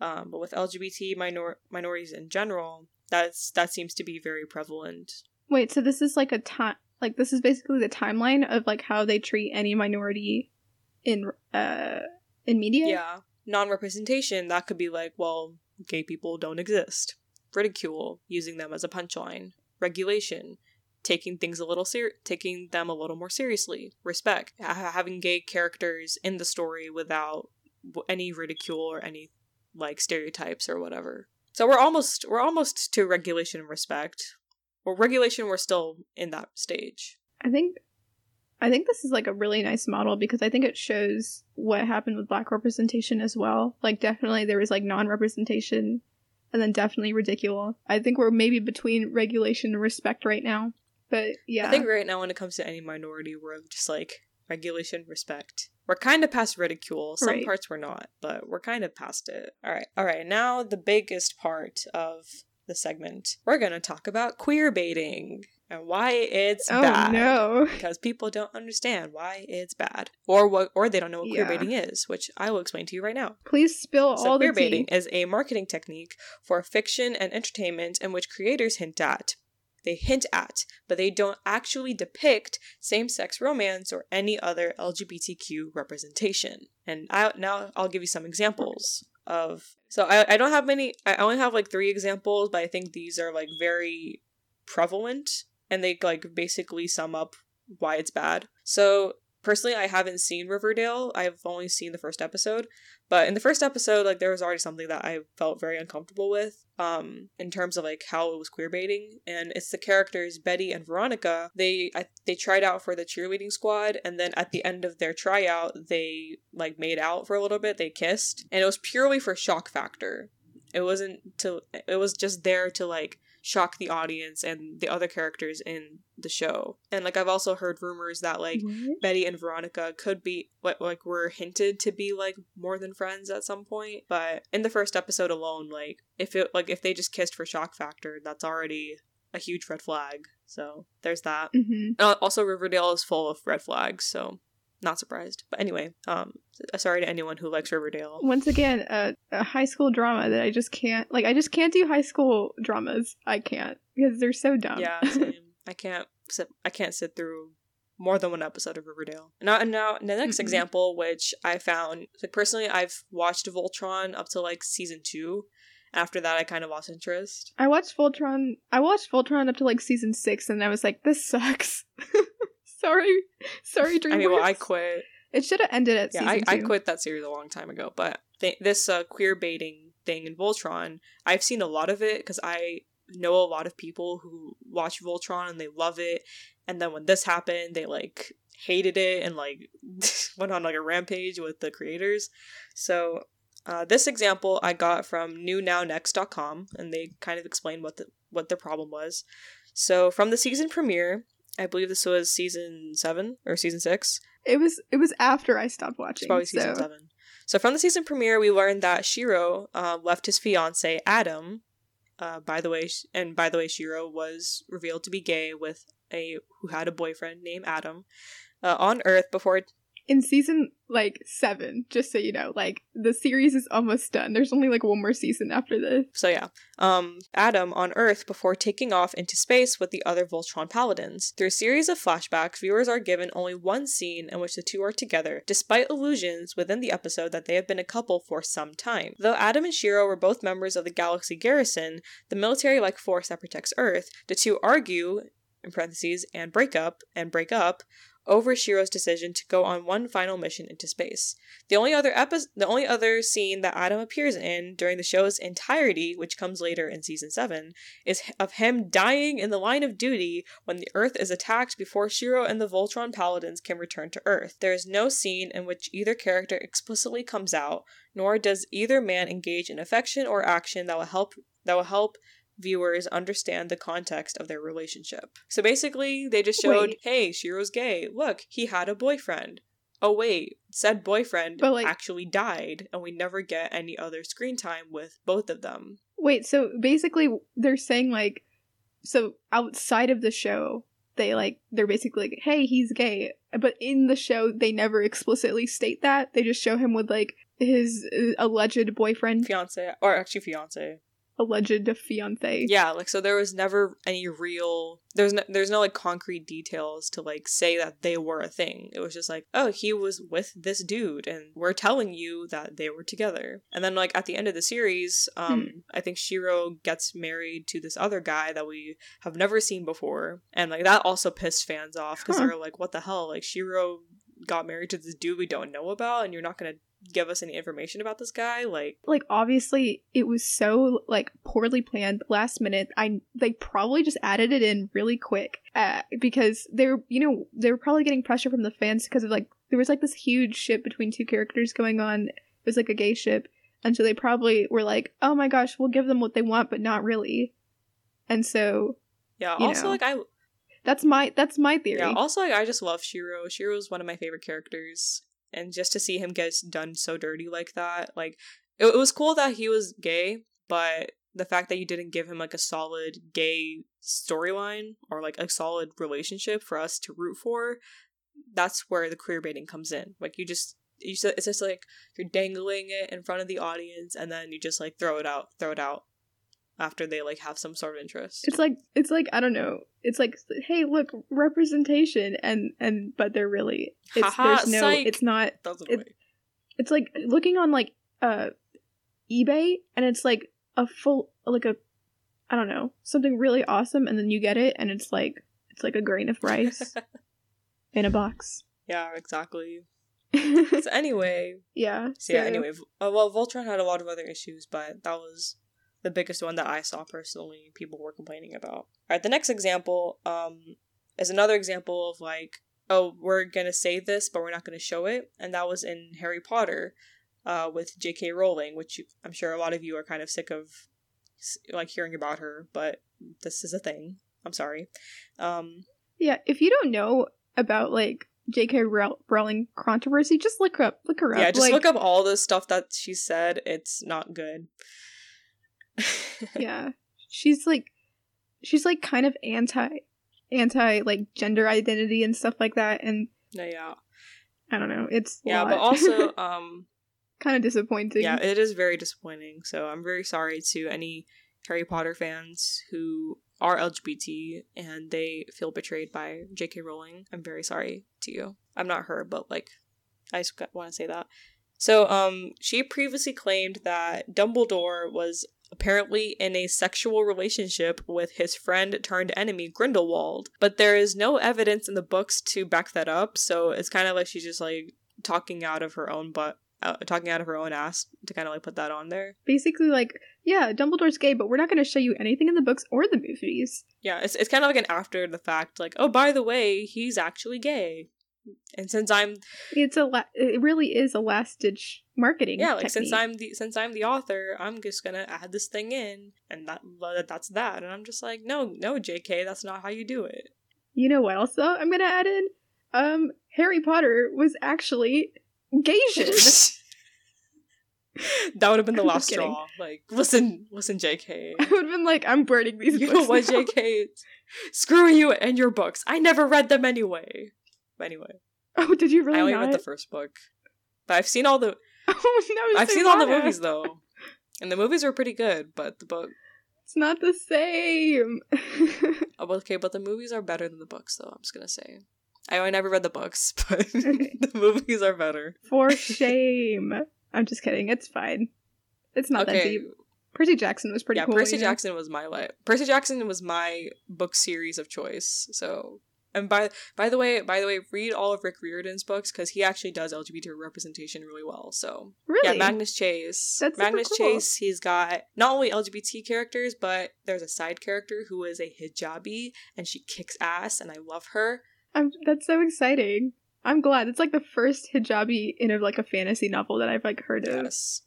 Um, but with LGBT minor- minorities in general, that's that seems to be very prevalent. wait so this is like a time like this is basically the timeline of like how they treat any minority in uh in media Yeah. Non-representation, that could be like, well, gay people don't exist. Ridicule, using them as a punchline. Regulation, taking things a little ser- taking them a little more seriously. Respect, ha- having gay characters in the story without any ridicule or any like stereotypes or whatever. So we're almost we're almost to regulation and respect. Or regulation, we're still in that stage. I think I think this is like a really nice model because I think it shows what happened with black representation as well. Like definitely there was like non-representation and then definitely ridicule. I think we're maybe between regulation and respect right now. But yeah. I think right now when it comes to any minority, we're just like regulation, respect. We're kind of past ridicule. Some Right. parts we're not, but we're kind of past it. All right. All right. Now the biggest part of the segment, we're going to talk about queer baiting and why it's Oh bad. no. Because people don't understand why it's bad, or what, or they don't know what queer Yeah. baiting is, which I will explain to you right now. Please spill So all the queer baiting tea. is a marketing technique for fiction and entertainment in which creators hint at. They hint at, but they don't actually depict same-sex romance or any other LGBTQ representation. And I now I'll give you some examples of. So I, I don't have many. I only have like three examples, but I think these are like very prevalent, and they like basically sum up why it's bad. So personally, I haven't seen Riverdale. I've only seen the first episode. But in the first episode, like there was already something that I felt very uncomfortable with, um, in terms of like how it was queer baiting, and it's the characters Betty and Veronica. They I, they tried out for the cheerleading squad, and then at the end of their tryout, they like made out for a little bit. They kissed, and it was purely for shock factor. It wasn't to. It was just there to like shock the audience and the other characters in the show. And like I've also heard rumors that like What? Betty and Veronica could be what like were hinted to be like more than friends at some point, but in the first episode alone, like if it like if they just kissed for shock factor, that's already a huge red flag. So there's that. Mhm. Uh, also, Riverdale is full of red flags, so not surprised. But anyway, um, sorry to anyone who likes Riverdale. Once again, a, a high school drama that I just can't like. I just can't do high school dramas. I can't because they're so dumb. Yeah, same. I can't sit. I can't sit through more than one episode of Riverdale. Now, and now the next Mhm. example, which I found, like personally, I've watched Voltron up to like season two. After that, I kind of lost interest. I watched Voltron. I watched Voltron up to like season six, and I was like, "This sucks." sorry, sorry, DreamWorks. I mean, well, I quit. It should have ended at Yeah, season I. I quit that series a long time ago. But th- this uh, queer baiting thing in Voltron, I've seen a lot of it because I know a lot of people who watch Voltron and they love it. And then when this happened, they like hated it and like went on like a rampage with the creators. So uh, this example I got from newnownext.com and they kind of explained what the what the problem was. So from the season premiere, I believe this was season seven or season six. It was it was after I stopped watching. It's probably season so- seven. So from the season premiere, we learned that Shiro uh, left his fiance Adam. Uh, by the way, and by the way, Shiro was revealed to be gay with a who had a boyfriend named Adam uh, on Earth before in season like seven. Just so you know, like the series is almost done. There's only like one more season after this. So yeah, um, Adam on Earth before taking off into space with the other Voltron Paladins. Through a series of flashbacks, viewers are given only one scene in which the two are together, despite illusions within the episode that they have been a couple for some time. Though Adam and Shiro were both members of the Galaxy Garrison, the military-like force that protects Earth, the two argue, in parentheses, and break up, and break up, over Shiro's decision to go on one final mission into space. The only other epi- the only other scene that Adam appears in during the show's entirety, which comes later in season 7, is of him dying in the line of duty when the Earth is attacked before Shiro and the Voltron Paladins can return to Earth. There is no scene in which either character explicitly comes out, nor does either man engage in affection or action that will help that will help viewers understand the context of their relationship. So basically, they just showed, Wait. hey, Shiro's gay. Look, he had a boyfriend. Oh wait, said boyfriend like- actually died, and we never get any other screen time with both of them. Wait, so basically they're saying like, so outside of the show, they like they're basically like, hey, he's gay, but in the show they never explicitly state that. They just show him with like his uh, alleged boyfriend, Fiance, or actually fiance. Alleged fiance. Yeah, like so there was never any real there's no there's no like concrete details to like say that they were a thing. It was just like, oh, he was with this dude and we're telling you that they were together. And then like at the end of the series, um I think Shiro gets married to this other guy that we have never seen before. And like that also pissed fans off cuz Huh. they're like, what the hell? Like Shiro got married to this dude we don't know about and you're not going to give us any information about this guy? Like like obviously it was so like poorly planned last minute i they probably just added it in really quick uh, because they're you know they were probably getting pressure from the fans because of like there was like this huge ship between two characters going on it was like a gay ship and so they probably were like oh my gosh we'll give them what they want but not really and so yeah, also know. like I that's my that's my theory Yeah, also like, I just love Shiro. Shiro's one of my favorite characters, and just to see him get done so dirty like that, like it, it was cool that he was gay, but the fact that you didn't give him like a solid gay storyline or like a solid relationship for us to root for, that's where the queer baiting comes in. Like you just you it's just like you're dangling it in front of the audience and then you just like throw it out, throw it out after they like have some sort of interest. It's like it's like I don't know. It's like hey, look, representation, and and but they're really it's Haha, there's no. psych. It's not. It- It's like looking on like uh eBay, and it's like a full like a I don't know something really awesome, and then you get it, and it's like it's like a grain of rice in a box. yeah, exactly. yeah. So anyway, So yeah, anyway, uh, well, Voltron had a lot of other issues, but that was the biggest one that I saw personally. People were complaining about. All right, the next example um is another example of like, oh, we're gonna say this, but we're not gonna show it, and that was in Harry Potter, uh, with J.K. Rowling, which I'm sure a lot of you are kind of sick of, like hearing about her, but this is a thing. I'm sorry. Um, Yeah, if you don't know about like J.K. Rowling controversy, just look her up. Look her up. yeah, just like, look up all the stuff that she said. It's not good. yeah, she's like, she's like kind of anti, anti like gender identity and stuff like that, and yeah. I don't know. It's Yeah, but also, um, kind of disappointing. yeah, it is very disappointing. So I'm very sorry to any Harry Potter fans who are LGBT and they feel betrayed by J.K. Rowling. I'm very sorry to you. I'm not her, but like, I just want to say that. So, um, she previously claimed that Dumbledore was apparently in a sexual relationship with his friend turned enemy Grindelwald, but there is no evidence in the books to back that up. So it's kind of like she's just like talking out of her own butt, uh, talking out of her own ass to kind of like put that on there. basically like, yeah, Dumbledore's gay, but we're not going to show you anything in the books or the movies. Yeah, it's it's kind of like an after the fact, like oh by the way, he's actually gay, and since I'm It's a la- it really is a last ditch marketing. yeah, like since. I'm the since I'm the author, I'm just gonna add this thing in, and that that's that, and I'm just like no no J.K. That's not how you do it. You know what else though? I'm gonna add in um Harry Potter was actually Gaysian. that would have been the last straw. Like listen listen J.K. I would have been like, I'm burning these you books. know what now. J.K. Screw you and your books. I never read them anyway. But anyway, Oh, did you really I only not? read the first book, but I've seen all the oh no, I've seen all the movies though, and the movies were pretty good. But the book, It's not the same. oh, okay, but the movies are better than the books though. I'm just gonna say. I, I never read the books, but Okay. the movies are better. For shame. I'm just kidding. It's fine. It's not that okay, deep. Percy Jackson was pretty yeah, cool. Percy you know? Jackson was my life. Percy Jackson was my book series of choice. So, and by by the way, by the way, read all of Rick Riordan's books because he actually does LGBT representation really well. So, Really? yeah, Magnus Chase. That's Magnus cool. Chase. He's got not only LGBT characters, but there's a side character who is a hijabi, and she kicks ass, and I love her. I'm, that's so exciting. I'm glad. It's like the first hijabi in a, like a fantasy novel that I've like heard of. Yes.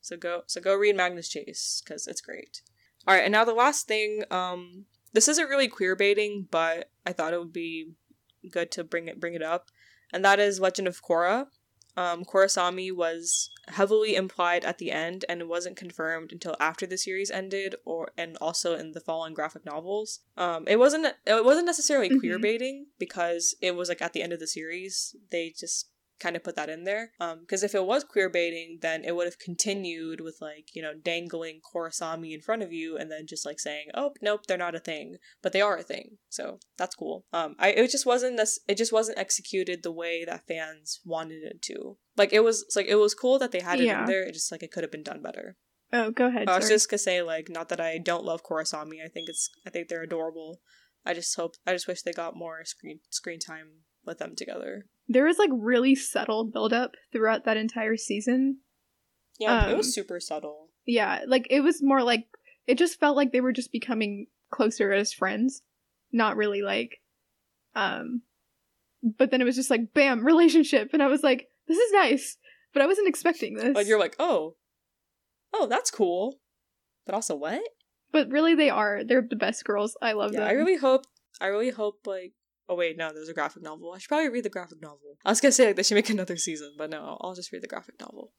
So go so go read Magnus Chase because it's great. All right, and now the last thing. Um, this isn't really queer baiting, but I thought it would be good to bring it bring it up, and that is Legend of Korra. Um, Korrasami was heavily implied at the end, and it wasn't confirmed until after the series ended, or and also in the following graphic novels. Um, it wasn't it wasn't necessarily queer Mhm. baiting because it was like at the end of the series. They just kind of put that in there. Um, because if it was queer baiting, then it would have continued with like you know dangling Korrasami in front of you and then just like saying, "Oh, nope, they're not a thing," but they are a thing. So that's cool. Um, I it just wasn't this. It just wasn't executed the way that fans wanted it to. Like it was like it was cool that they had it Yeah. in there. It just like it could have been done better. Oh, go ahead. Uh, I was just gonna say like not that I don't love Korrasami. I think it's I think they're adorable. I just hope I just wish they got more screen screen time with them together. There was like really subtle buildup throughout that entire season. Yeah, it Um, was super subtle. Yeah, like it was more like it just felt like they were just becoming closer as friends, not really like um but then it was just like bam, relationship and I was like this is nice, but I wasn't expecting this. But you're like, oh, oh, that's cool. But also, what? but really they are. They're the best girls. I love Yeah, them. I really hope. I really hope like. Oh wait, no, there's a graphic novel. I should probably read the graphic novel. I was gonna say like they should make another season, but no, I'll just read the graphic novel.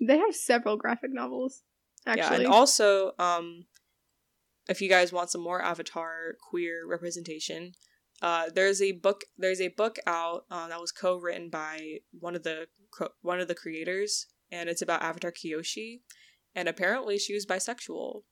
They have several graphic novels. Actually. Yeah, and also, um, if you guys want some more Avatar queer representation, uh, there's a book. There's a book out uh, that was co-written by one of the one of the creators, and it's about Avatar Kyoshi, and apparently she was bisexual,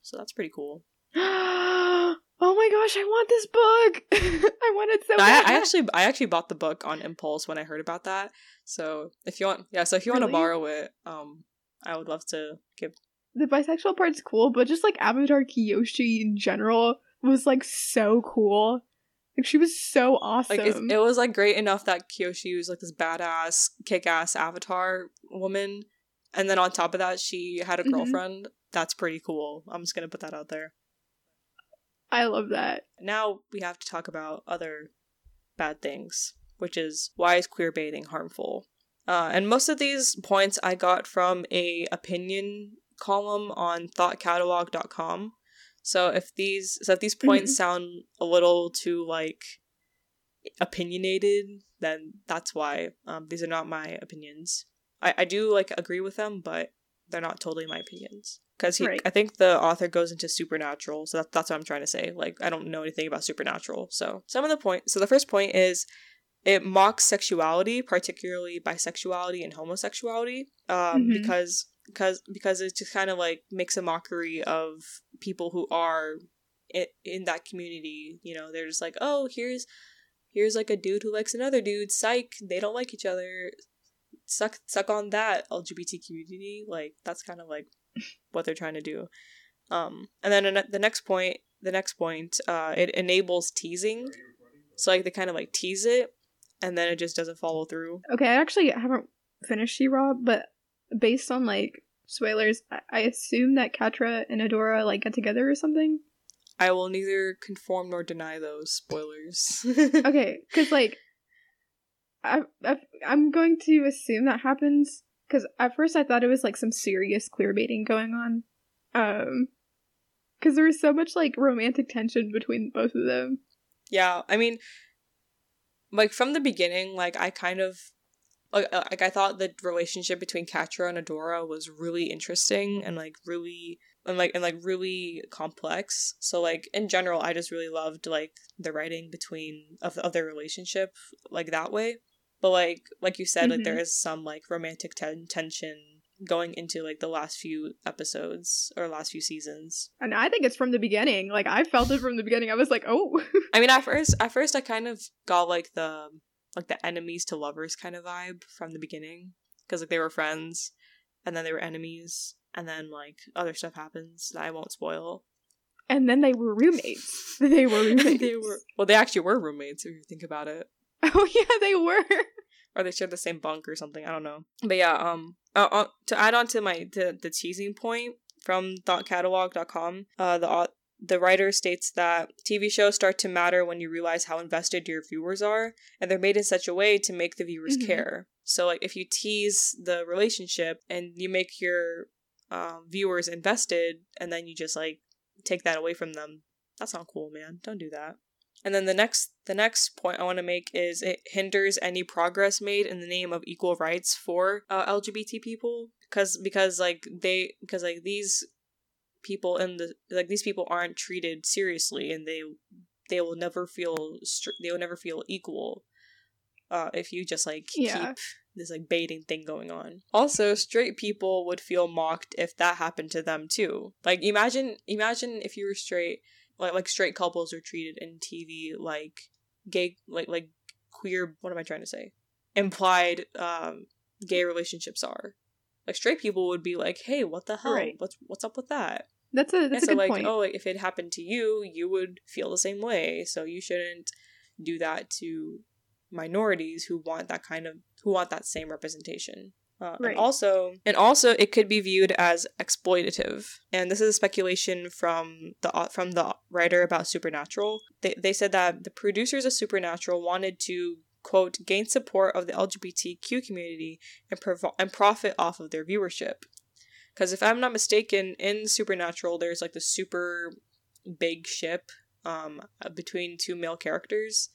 so that's pretty cool. oh my gosh, I want this book. I want it so I, I, actually I actually bought the book on impulse when I heard about that. So if you want yeah, so if you really? want to borrow it, um I would love to give the bisexual part's cool, but just like Avatar Kyoshi in general was like so cool. Like she was so awesome. Like it, it was like great enough that Kyoshi was like this badass, kick-ass Avatar woman, and then on top of that, she had a mm-hmm. girlfriend. Mm-hmm. That's pretty cool. I'm just gonna put that out there. I love that. Now we have to talk about other bad things, which is why is queer baiting harmful? Uh, and most of these points I got from a opinion column on thoughtcatalog.com. So if these so if these points mm-hmm. sound a little too like opinionated, then that's why. Um, these are not my opinions. I, I do like agree with them, but they're not totally my opinions. Because right. I think the author goes into supernatural, so that, that's what I'm trying to say. Like I don't know anything about supernatural. So some of the point. So the first point is it mocks sexuality, particularly bisexuality and homosexuality, um, mm-hmm. because because because it just kind of like makes a mockery of people who are in, in that community you know they're just like oh here's here's like a dude who likes another dude psych they don't like each other suck suck on that lgbt community like that's kind of like what they're trying to do um and then the next point the next point uh it enables teasing so like they kind of like tease it and then it just doesn't follow through okay i actually haven't finished she-ra but based on like spoilers, I, I assume that Catra and Adora like get together or something. I will neither conform nor deny those spoilers. okay, because like, I, I I'm going to assume that happens because at first I thought it was like some serious queer baiting going on, um, because there was so much like romantic tension between both of them. Yeah, I mean, like from the beginning, like I kind of like uh, like I thought the relationship between Catra and Adora was really interesting and like really and like and like really complex. So like in general, I just really loved like the writing between of of their relationship like that way. But like like you said, mm-hmm. like there is some like romantic ten- tension going into like the last few episodes or last few seasons. And I think it's from the beginning. Like I felt it from the beginning. I was like, oh. I mean, at first, at first, I kind of got like the like the enemies to lovers kind of vibe from the beginning because like they were friends and then they were enemies and then like other stuff happens that I won't spoil. And then they were roommates. they were roommates. they were well, they actually were roommates if you think about it. Oh yeah, they were. or they shared the same bunk or something. I don't know. But yeah, um, uh, uh, to add on to my to the teasing point from thoughtcatalog.com, uh, the the writer states that TV shows start to matter when you realize how invested your viewers are, and they're made in such a way to make the viewers mm-hmm. care. So, like, if you tease the relationship and you make your um, viewers invested, and then you just like take that away from them, that's not cool, man. Don't do that. And then the next the next point I want to make is it hinders any progress made in the name of equal rights for uh, LGBT people because because like they because like these people in the like these people aren't treated seriously and they they will never feel they will never feel equal uh if you just like yeah. keep this like baiting thing going on. Also, straight people would feel mocked if that happened to them too. Like imagine imagine if you were straight like like straight couples are treated in TV like gay like like queer what am I trying to say? Implied um gay relationships are. Like straight people would be like, "Hey, what the hell? Right. What's what's up with that?" That's a that's yeah, a good like, point. Oh, like if it happened to you, you would feel the same way. So you shouldn't do that to minorities who want that kind of who want that same representation. Uh, right. And also, and also, it could be viewed as exploitative. And this is a speculation from the from the writer about Supernatural. They they said that the producers of Supernatural wanted to quote gain support of the LGBTQ community and prov- and profit off of their viewership. Because if I'm not mistaken, in Supernatural, there's like the super big ship um, between two male characters.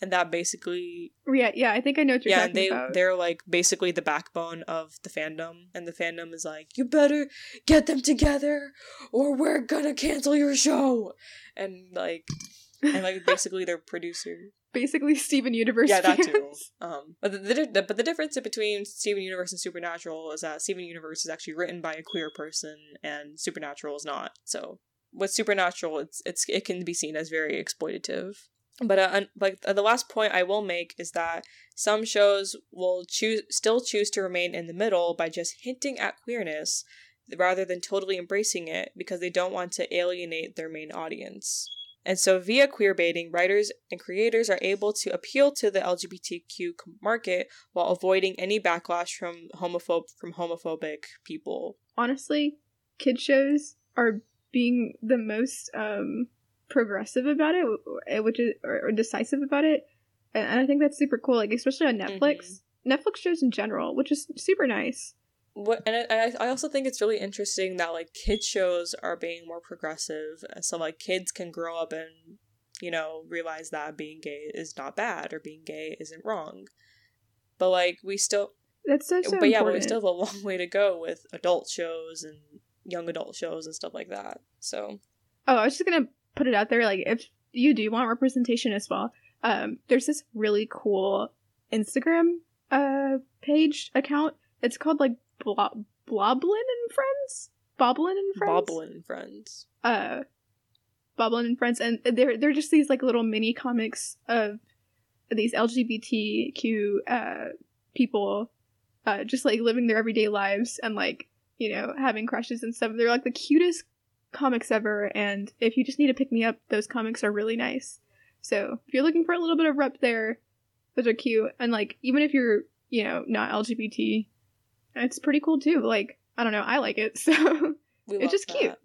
And that basically Yeah, yeah, I think I know what you're yeah, talking they about. they're like basically the backbone of the fandom, and the fandom is like, you better get them together, or we're gonna cancel your show, and like, and like basically their producer. Basically, Steven Universe. Yeah, that too. Um, but the, the, the but the difference between Steven Universe and Supernatural is that Steven Universe is actually written by a queer person, and Supernatural is not. So with Supernatural, it's it's it can be seen as very exploitative. But uh, like the last point I will make is that some shows will choose still choose to remain in the middle by just hinting at queerness rather than totally embracing it because they don't want to alienate their main audience. And so, via queerbaiting, writers and creators are able to appeal to the LGBTQ market while avoiding any backlash from homophobe from homophobic people. Honestly, kid shows are being the most um progressive about it, which is or, or decisive about it, and, and I think that's super cool. Like especially on Netflix, mm-hmm. Netflix shows in general, which is super nice. What and I, I also think it's really interesting that like kid shows are being more progressive, so like kids can grow up and you know realize that being gay is not bad or being gay isn't wrong. But like we still That's so so but yeah, but we still have a long way to go with adult shows and young adult shows and stuff like that. So Oh, I was just gonna put it out there. Like, if you do want representation as well, um, there's this really cool Instagram uh page account. It's called like Blo- Bloblin and Friends. Boblin and Friends. Boblin and friends. Uh, Boblin and Friends, and they're they're just these like little mini comics of these LGBTQ uh people, uh, just like living their everyday lives and like you know having crushes and stuff. They're like the cutest comics ever, and if you just need to pick me up, those comics are really nice. So if you're looking for a little bit of rep there, those are cute. And like even if you're you know not LGBT, it's pretty cool too. Like I don't know, I like it. So It's just cute.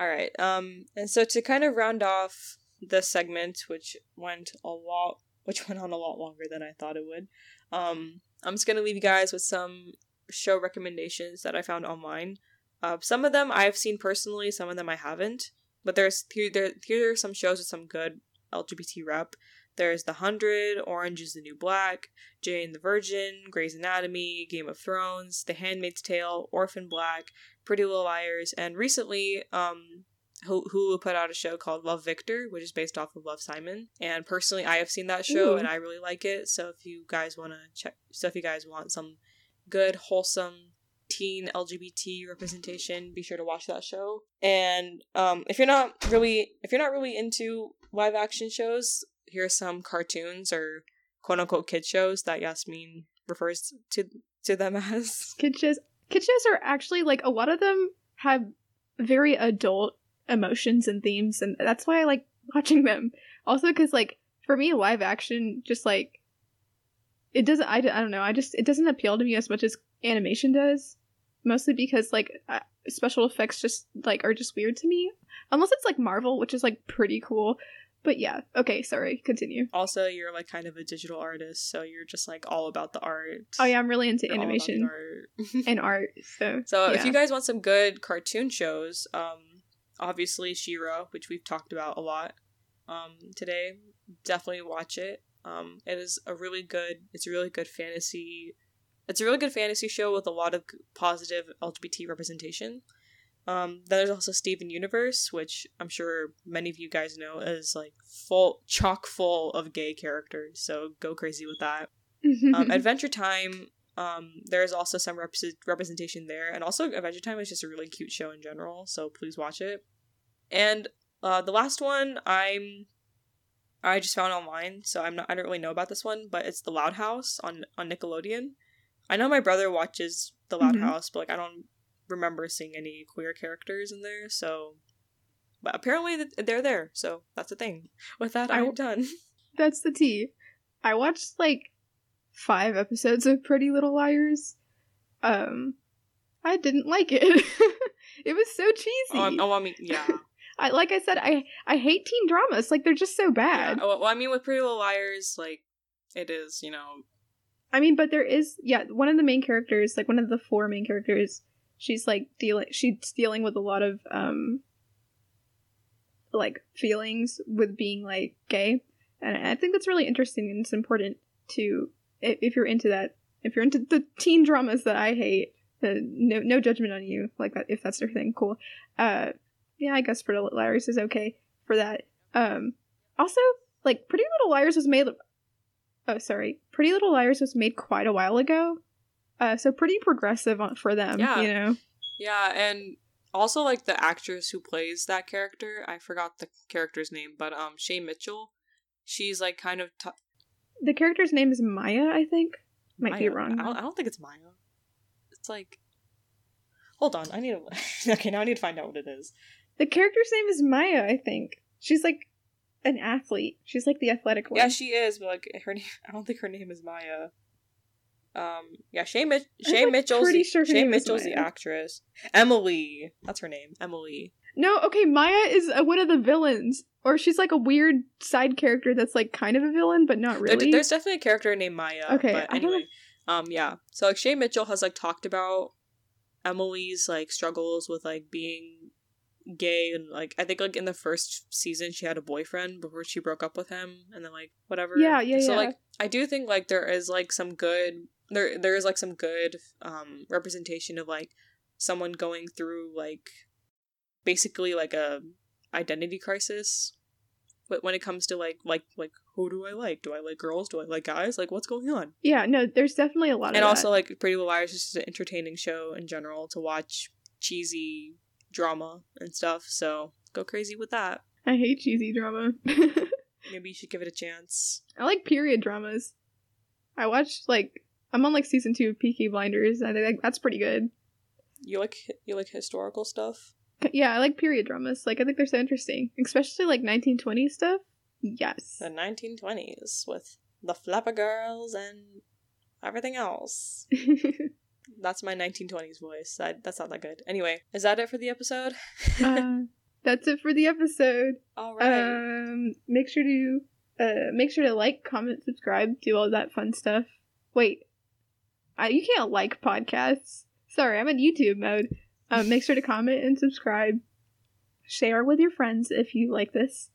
All right. Um, and so to kind of round off the segment, which went a lot, which went on a lot longer than I thought it would, um, I'm just gonna leave you guys with some show recommendations that I found online. Uh, some of them I've seen personally, some of them I haven't. But there's here there here are some shows with some good LGBT rep. There's The Hundred, Orange is the New Black, Jane the Virgin, Grey's Anatomy, Game of Thrones, The Handmaid's Tale, Orphan Black, Pretty Little Liars, and recently, um, Hulu put out a show called Love Victor, which is based off of Love Simon. And personally, I have seen that show Ooh. and I really like it. So if you guys want to check, so if you guys want some good, wholesome teen LGBT representation, be sure to watch that show. And um, if you're not really, if you're not really into live action shows, here are some cartoons or quote unquote kid shows that Yasmin refers to to them as. kid shows kid shows are actually like a lot of them have very adult emotions and themes and that's why i like watching them also because like for me live action just like it doesn't I, I don't know i just it doesn't appeal to me as much as animation does mostly because like uh, special effects just like are just weird to me unless it's like marvel which is like pretty cool but yeah okay sorry continue Also, you're like kind of a digital artist, so you're just like all about the art. oh yeah i'm really into You're all about the animation art. and art so So if you guys want some good cartoon shows, um, obviously She-Ra, which we've talked about a lot, um, today, definitely watch it. Um, it is a really good. It's a really good fantasy. It's a really good fantasy show with a lot of positive LGBT representation. Um, then there's also Steven Universe, which I'm sure many of you guys know is like full chock full of gay characters. So go crazy with that um, Adventure Time. Um, there's also some rep- representation there, and also Adventure Time is just a really cute show in general. So please watch it. And uh, the last one, I'm I just found online, so I'm not I don't really know about this one, but it's The Loud House on on Nickelodeon. I know my brother watches The Loud Mhm. House, but like I don't remember seeing any queer characters in there. So, but apparently they're there, so that's a thing. With that, I- I'm done. That's the tea. I watched like five episodes of Pretty Little Liars. Um, I didn't like it. it was so cheesy. Oh, oh, I mean, yeah. I like I said, I I hate teen dramas. Like they're just so bad. Yeah. Well, well, I mean, with Pretty Little Liars, like it is, you know, I mean, but there is yeah, one of the main characters, like one of the four main characters, she's like dealing she's dealing with a lot of um like feelings with being like gay and I think that's really interesting and it's important to if, you're into that. If you're into the teen dramas that I hate, uh, no no judgment on you like that if that's your thing. Cool. Uh, yeah, I guess Pretty Little Liars is okay for that. Um, also, like Pretty Little Liars was made. Oh, sorry, Pretty Little Liars was made quite a while ago. Uh, so pretty progressive for them. Yeah. You know. Yeah, and also like the actress who plays that character, I forgot the character's name, but um Shay Mitchell, she's like kind of t- The character's name is Maya, I think. Might be wrong. I don't, I don't think it's Maya. It's like Hold on, I need to Okay, now I need to find out what it is. The character's name is Maya, I think. She's like an athlete. She's like the athletic one. Yeah, she is, but like her name I don't think her name is Maya. Um yeah, Shay, Mitch- Shay like, Mitchell's pretty sure Shay Mitchell's the actress. Emily. That's her name. Emily. No, okay, Maya is uh, one of the villains. Or she's like a weird side character that's like kind of a villain, but not There- really. there's definitely a character named Maya. Okay, but I don't anyway, um, yeah. So like Shay Mitchell has like talked about Emily's like struggles with like being gay and like I think like in the first season she had a boyfriend before she broke up with him and then like whatever. Yeah, yeah, So yeah. like I do think like there is like some good there there is like some good um representation of like someone going through like basically like a identity crisis but when it comes to like like like who do I like? Do I like girls? Do I like guys? Like what's going on? yeah, no, there's definitely a lot of And that. also like Pretty Little Liars is just an entertaining show in general to watch cheesy drama and stuff. So go crazy with that. I hate cheesy drama. Maybe you should give it a chance. I like period dramas. I watched like I'm on like season two of Peaky Blinders. I think that's pretty good. You like you like historical stuff? Yeah, I like period dramas. Like I think they're so interesting, especially like 1920s stuff. Yes. The 1920s with the flapper girls and everything else. That's my 1920s voice. I, that's not that good. Anyway, is that it for the episode? uh, that's it for the episode. All right. Um, make sure to uh make sure to like, comment, subscribe, do all that fun stuff. Wait, I, you can't like podcasts. Sorry, I'm in YouTube mode. Um, make sure to comment and subscribe. Share with your friends if you like this.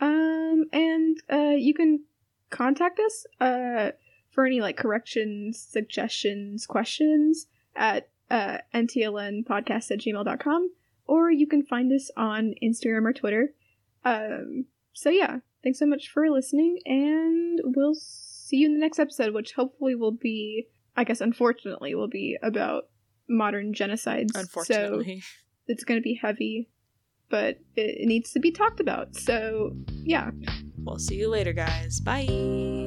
Um, and uh, you can contact us uh for any like corrections, suggestions, questions at uh ntlnpodcast at gmail.com or you can find us on Instagram or Twitter. Um, so yeah, thanks so much for listening, and we'll see you in the next episode, which hopefully will be, I guess, unfortunately, will be about modern genocides. Unfortunately. so it's going to be heavy, but it, it needs to be talked about. So yeah, We'll see you later, guys. Bye.